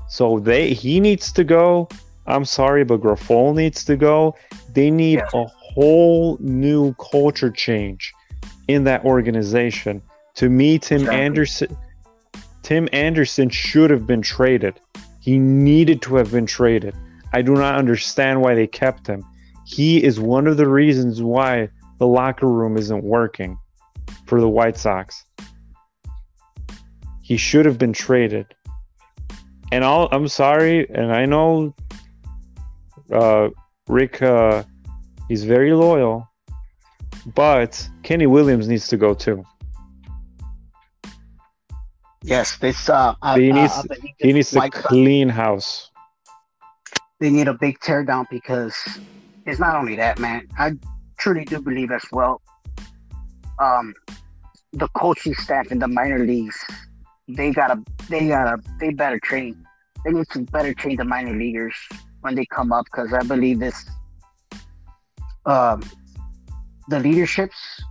So they he needs to go. I'm sorry, but Grifol needs to go. They need yeah. a whole new culture change in that organization. To me, Tim exactly. Anderson Tim Anderson should have been traded. He needed to have been traded. I do not understand why they kept him. He is one of the reasons why the locker room isn't working for the White Sox. He should have been traded. And i am sorry, and I know uh, Rick, uh, he's very loyal, but Kenny Williams needs to go too. Yes, this uh, he needs uh, he needs to clean house. They need a big teardown because it's not only that, man. I truly do believe as well. Um, the coaching staff in the minor leagues, they gotta, they gotta, they better train. They need to better train the minor leaguers when they come up because I believe this um, the leaderships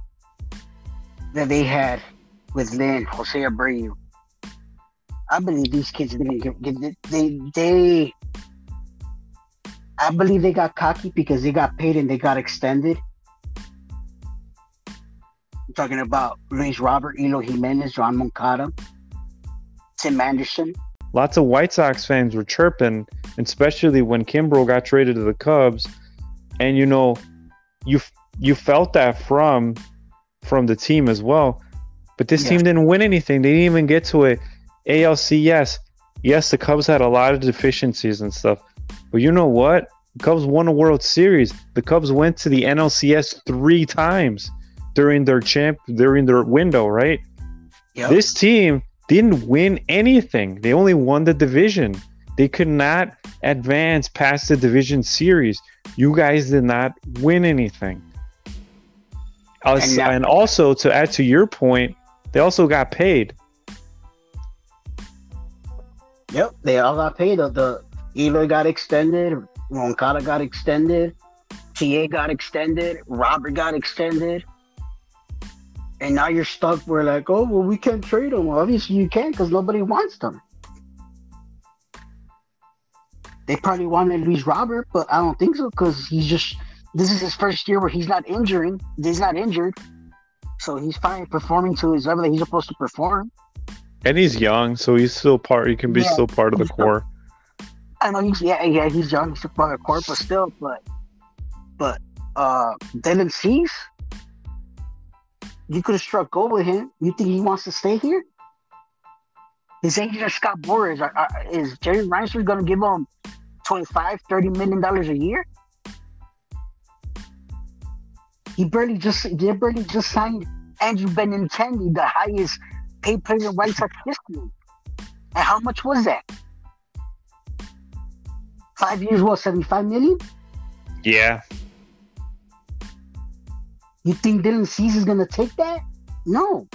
that they had with Lynn, Jose Abreu. I believe these kids didn't get, they they I believe they got cocky because they got paid and they got extended. I'm talking about Luis Robert, Eloy Jimenez, Yoan Moncada, Tim Anderson. Lots of White Sox fans were chirping especially when Kimbrel got traded to the Cubs, and you know, you you felt that from from the team as well. But this yeah. team didn't win anything. They didn't even get to a ALCS. Yes, the Cubs had a lot of deficiencies and stuff, but you know what? The Cubs won a World Series. The Cubs went to the NLCS three times during their champ during their window, right? Yep. This team didn't win anything. They only won the division. They could not advance past the division series. You guys did not win anything. and, and also, to add to your point, they also got paid. Yep, they all got paid. The Eloy got extended. Moncada got extended. TA got extended. Robert got extended. And now you're stuck where like, oh well, we can't trade them. Well, obviously you can't because nobody wants them. They probably wanted Luis Robert, but I don't think so because he's just this is his first year where he's not injuring. He's not injured, so he's fine performing to his level that he's supposed to perform. And he's young, so he's still part. He can be Yeah, still part of the still- core. I know he's yeah yeah he's young, he's still part of the core, but still, but but uh Dylan Cease, you could have struck gold with him. You think he wants to stay here? His agent is Scott Boras. Is Jerry Reinsdorf going to give him 25 30 million dollars a year? He barely just they barely just signed Andrew Benintendi, the highest paid player in White Sox history. And how much was that? Five years, what, 75 million? Yeah, You think Dylan Cease is gonna take that? No.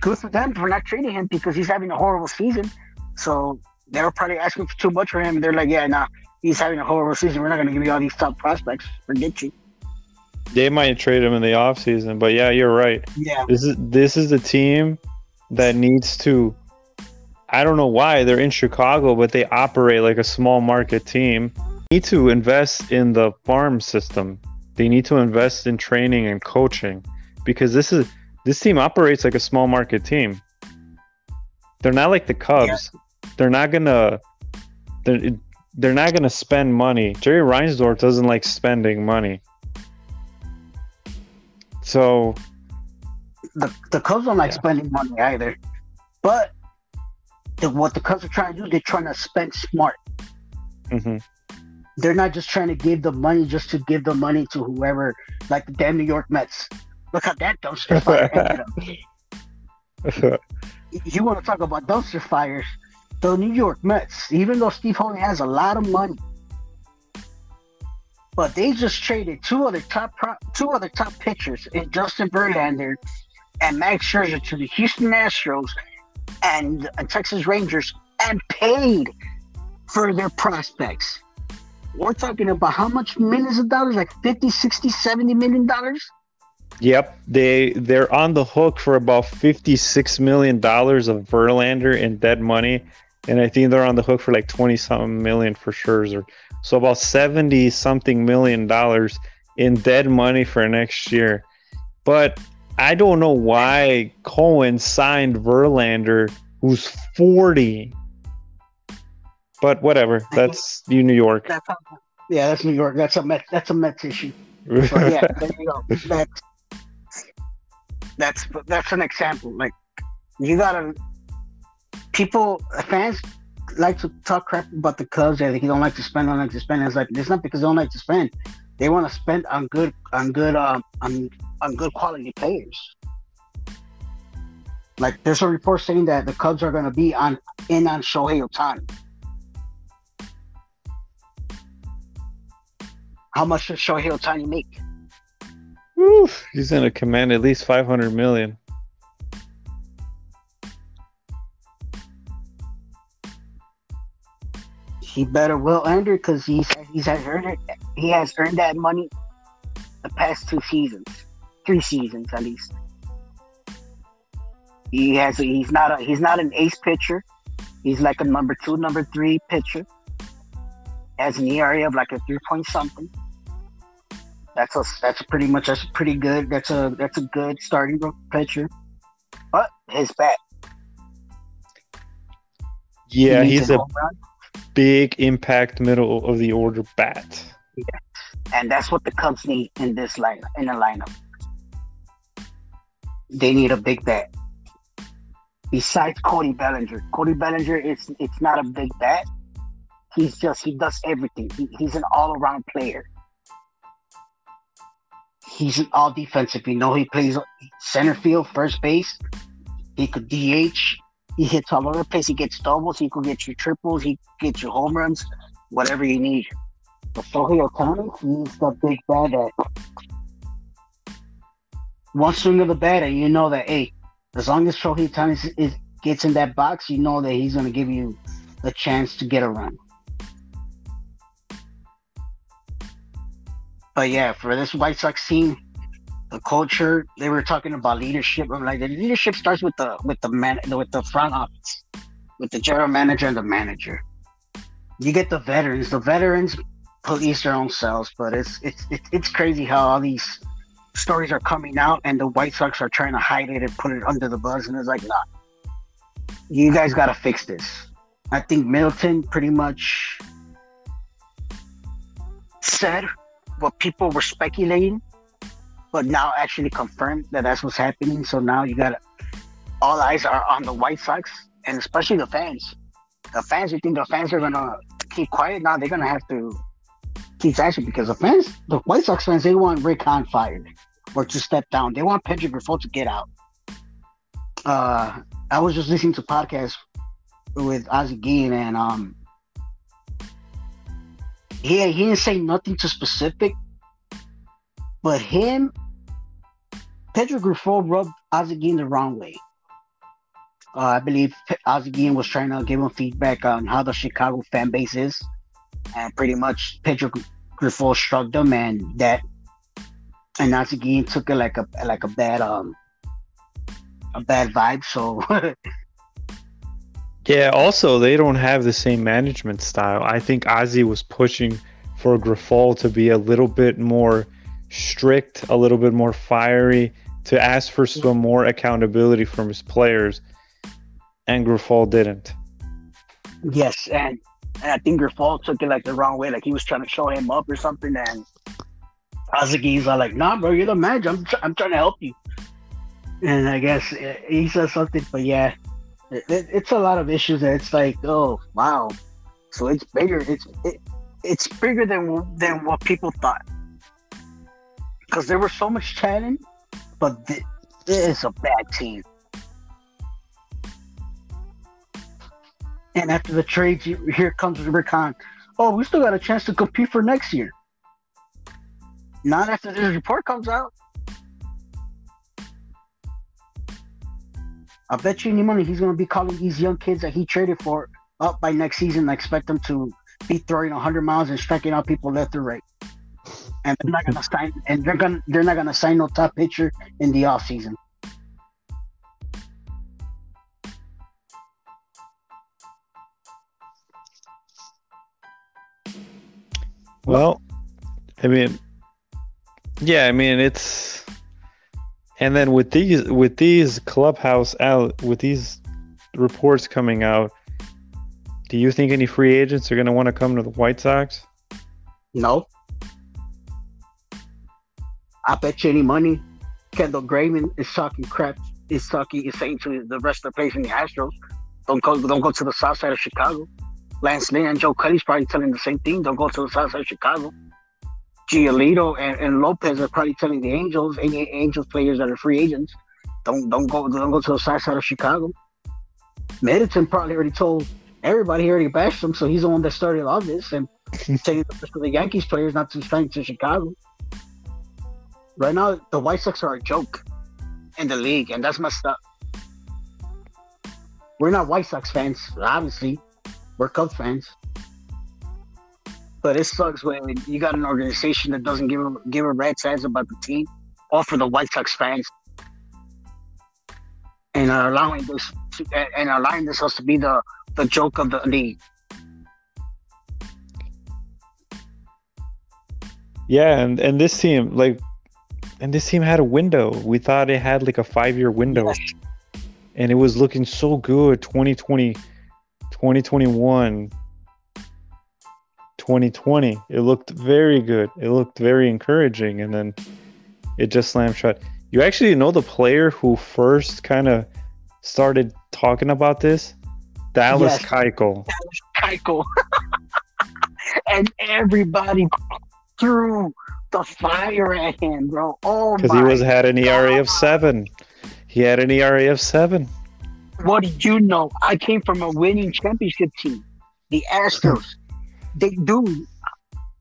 Good for them for not trading him because he's having a horrible season. So they were probably asking for too much for him. They're like, yeah, nah, he's having a horrible season. We're not gonna give you all these top prospects. Forget you. they might trade him in the offseason, but yeah, you're right. Yeah. This is this is the team that needs to. I don't know why they're in Chicago, but they operate like a small market team. Need to invest in the farm system. They need to invest in training and coaching because this is this team operates like a small market team. They're not like the Cubs. They're not gonna. They're, they're not gonna spend money. Jerry Reinsdorf doesn't like spending money. So the the Cubs don't like Yeah. spending money either. But the, what the Cubs are trying to do, they're trying to spend smart. mhm. They're not just trying to give the money just to give the money to whoever, like the damn New York Mets. Look how that dumpster fire ended up. You want to talk about dumpster fires? The New York Mets, even though Steve Holey has a lot of money, but they just traded two other top pro- two other top pitchers in Justin Verlander and Max Scherzer to the Houston Astros and, Texas Rangers and paid for their prospects. We're talking about how much millions of dollars? Like 50, 60, 70 million dollars? Yep, they they're on the hook for about fifty six million dollars of Verlander in dead money, and I think they're on the hook for like twenty something million for Scherzer. So about seventy something million dollars in dead money for next year. But I don't know why Cohen signed Verlander, who's forty. But whatever, that's you, New York. That's yeah, that's New York. That's a Met, that's a Mets issue. But yeah, there you go. That's that's that's an example. Like you gotta people fans like to talk crap about the Cubs. They think you don't like to spend, don't like to spend. It's like it's not because they don't like to spend. They want to spend on good on good um on on good quality players. Like there's a report saying that the Cubs are gonna be on in on Shohei Ohtani. How much does Shohei Ohtani make? Oof, he's gonna command at least five hundred million. he better will earn it because he's he's has earned it. He has earned that money the past two seasons, three seasons at least. He has. He's not a. He's not an ace pitcher. He's like a number two, number three pitcher. Has an ERA of like a three point something. That's a. That's a pretty much. That's pretty good. That's a. That's a good starting pitcher. But his bat. Yeah, he he's a a home run. big impact middle of the order bat. Yeah. and that's what the Cubs need in this lineup. In the lineup, they need a big bat. Besides Cody Bellinger, Cody Bellinger is it's not a big bat. He's just he does everything. He, he's an all around player. He's an all defensive. You know he plays center field, first base. He could DH. He hits all over the place. He gets doubles. He could get you triples. He gets you home runs. Whatever you need. But Shohei Ohtani, he's the big bad that one swing of the bat and you know that hey, As long as Shohei Ohtani is, gets in that box, you know that he's going to give you a chance to get a run. But yeah, for this White Sox team, the culture they were talking about leadership. Like the leadership starts with the with the man with the front office, with the general manager and the manager. You get the veterans. The veterans police their own selves, but it's it's, it's crazy how all these stories are coming out and the White Sox are trying to hide it and put it under the bus, and it's like, nah, you guys got to fix this. I think Middleton pretty much said what people were speculating, but now actually confirmed that that's what's happening. So now you got all eyes are on the White Sox and especially the fans. The fans, you think the fans are gonna keep quiet? Now they're gonna have to keep action because the fans, the White Sox fans, they want Rick Hahn fired or to step down. They want Pedro Grifol to get out. Uh, I was just listening to podcast with Ozzie Guillen and um he he didn't say nothing too specific, but him Pedro Grifol rubbed Ozzie Guillen the wrong way. Uh, I believe Ozzie Guillen was trying to give him feedback on how the Chicago fan base is, and pretty much Pedro Grifol shrugged him, and that and Guillen took it like a like a bad um a bad vibe. So Yeah, also they don't have the same management style. I think Ozzie was pushing for Grifol to be a little bit more strict, a little bit more fiery, to ask for some more accountability from his players, and Grifol didn't. Yes, and, and I think Grifol took it like the wrong way, like he was trying to show him up or something, and Ozzie's like, "Nah, bro, you're the manager. I'm, I'm trying to help you." And I guess uh, he says something, but yeah, it, it's a lot of issues that it's like, oh wow, so it's bigger. It's it, it's bigger than than what people thought because there was so much chatting, but th- is a bad team. And after the trades, here comes Rick Hahn. Oh, we still got a chance to compete for next year. Not after this report comes out. I bet you any money he's going to be calling these young kids that he traded for up by next season. I expect them to be throwing 100 miles and striking out people left or right. And they're not going to sign. And they're going. They're not going to sign no top pitcher in the off season. Well, I mean, yeah, I mean it's and then with these with these clubhouse out with these reports coming out, do you think any free agents are going to want to come to the White Sox? No. I bet you any money. Kendall Graveman is talking crap. Is talking is saying to the rest of the players in the Astros, don't go don't go to the south side of Chicago. Lance Lynn and Joe Cuddy's probably telling the same thing. Don't go to the south side of Chicago. Giolito and, and Lopez are probably telling the Angels, any Angels players that are free agents, don't don't go don't go to the south side of Chicago. Middleton probably already told everybody he already bashed him, so he's the one that started all this and saying the Yankees players not to strike to Chicago. Right now, the White Sox are a joke in the league, and that's messed up. We're not White Sox fans, obviously. We're Cubs fans. But it sucks when you got an organization that doesn't give a give a rat's ass about the team, or for the White Sox fans, and allowing this to, and allowing this us to be the the joke of the league. Yeah, and and this team like, and this team had a window. We thought it had like a five year window, yes. and it was looking so good. 2020, 2021 2020. It looked very good. It looked very encouraging, and then it just slammed shut. You actually know the player who first kind of started talking about this? Dallas yes. Keuchel. Dallas Keuchel. and everybody threw the fire at him, bro. Oh Because he was had an ERA God. of seven. He had an ERA of seven. What did you know? I came from a winning championship team, the Astros they do.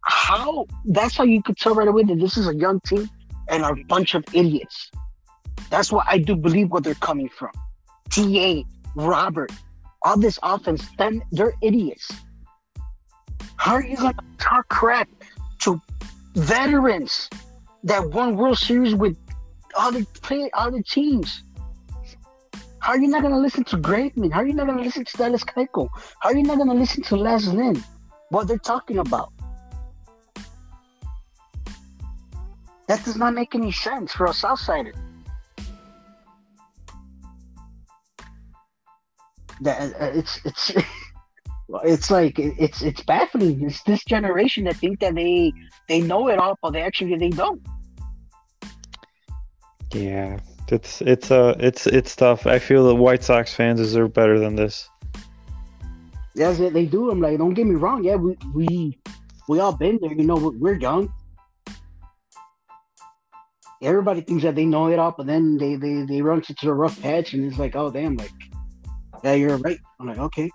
How? That's how you could tell right away that this is a young team and a bunch of idiots. That's why I do believe what they're coming from. TA, Robert, all this offense, then they're idiots. How are you gonna talk crap to veterans that won World Series with other play other teams? How are you not gonna listen to Graveman? How are you not gonna listen to Dallas Keuchel? How are you not gonna listen to Lance Lynn? What they're talking about? That does not make any sense for a Southsider. That uh, it's it's it's like it's it's baffling. It's this generation that think that they they know it all, but they actually they don't. Yeah, it's it's uh it's it's tough. I feel that White Sox fans deserve better than this. Yes, they do. I'm like, don't get me wrong. Yeah, we we we all been there. You know, we're young. Everybody thinks that they know it all, but then they they they run into a rough patch, and it's like, oh damn, like yeah, you're right. I'm like, okay.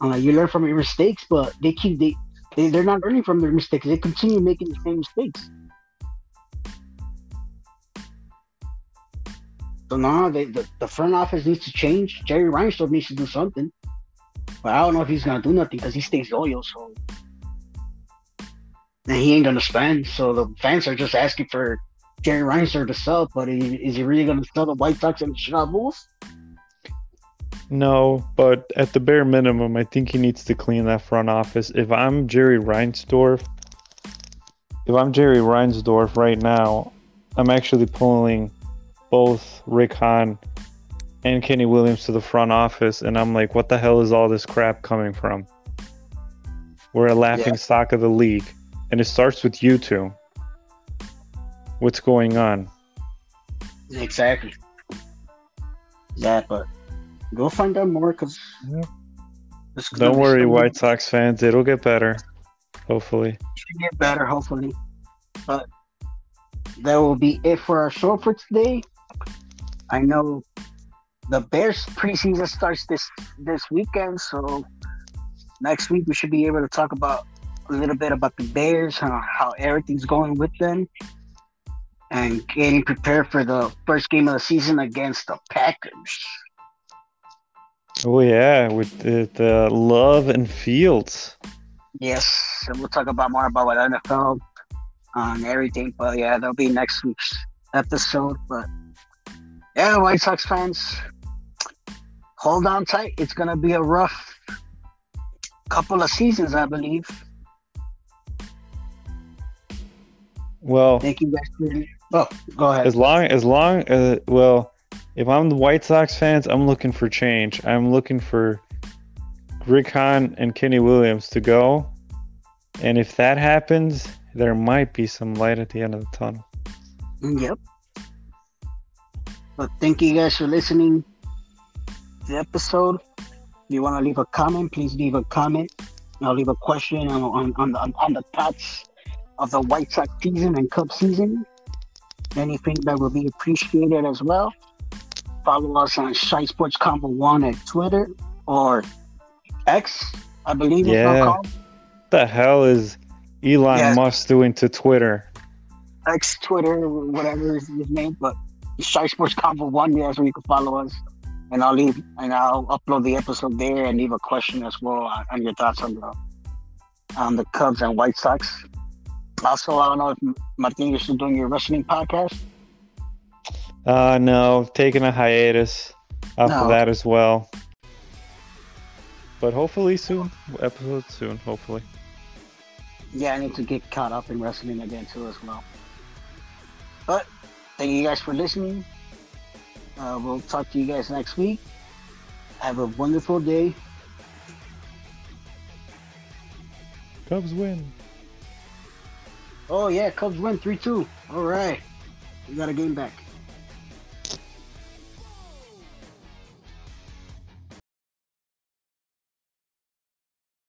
I'm like, you learn from your mistakes, but they keep they, they they're not learning from their mistakes. They continue making the same mistakes. So now they, the, the front office needs to change. Jerry Reinsdorf needs to do something. But I don't know if he's gonna do nothing because he stays loyal, so and he ain't gonna spend. So the fans are just asking for Jerry Reinsdorf to sell, but is he really gonna sell the White Sox and the Chicago Bulls? No, but at the bare minimum, I think he needs to clean that front office. If I'm Jerry Reinsdorf, if I'm Jerry Reinsdorf right now, I'm actually pulling both Rick Hahn and Kenny Williams to the front office, and I'm like, what the hell is all this crap coming from? We're a laughing yeah. stock of the league, and it starts with you two. What's going on? Exactly. Yeah, but Go find out more because. Yeah. Don't worry, White Sox fans. It'll get better. Hopefully. Should get better, hopefully. But that will be it for our show for today. I know the Bears preseason starts this this weekend, so next week we should be able to talk about a little bit about the Bears, how, how everything's going with them, and getting prepared for the first game of the season against the Packers. Oh yeah, with the, the love and fields. Yes, and we'll talk about more about what NFL uh, and everything. But yeah, that'll be next week's episode. But yeah, White Sox fans, hold on tight. It's gonna be a rough couple of seasons, I believe. Well, thank you guys for. Oh, go ahead. As long as long as well, if I'm the White Sox fans, I'm looking for change. I'm looking for Rick Hahn and Kenny Williams to go. And if that happens, there might be some light at the end of the tunnel. Yep. But thank you guys for listening to the episode. If you want to leave a comment, please leave a comment. I'll leave a question on, on, on, the, on the thoughts of the White Sox season and Cup season. Anything that will be appreciated as well. Follow us on Shy Sports Combo One at Twitter or X, I believe it's called. yeah. The hell is Elon yeah. Musk doing to Twitter? X Twitter, whatever is his name, but Shy Sports Combo One, yeah, that's where you can follow us. And I'll leave and I'll upload the episode there and leave a question as well on, on your thoughts on the on the Cubs and White Sox. Also, I don't know if Martin, you're still doing your wrestling podcast. Uh, no, taking a hiatus off no. that as well. But hopefully soon, episode soon, hopefully. Yeah, I need to get caught up in wrestling again too as well. But thank you guys for listening. Uh, we'll talk to you guys next week. Have a wonderful day. Cubs win. Oh yeah, Cubs win three two. All right, we got a game back.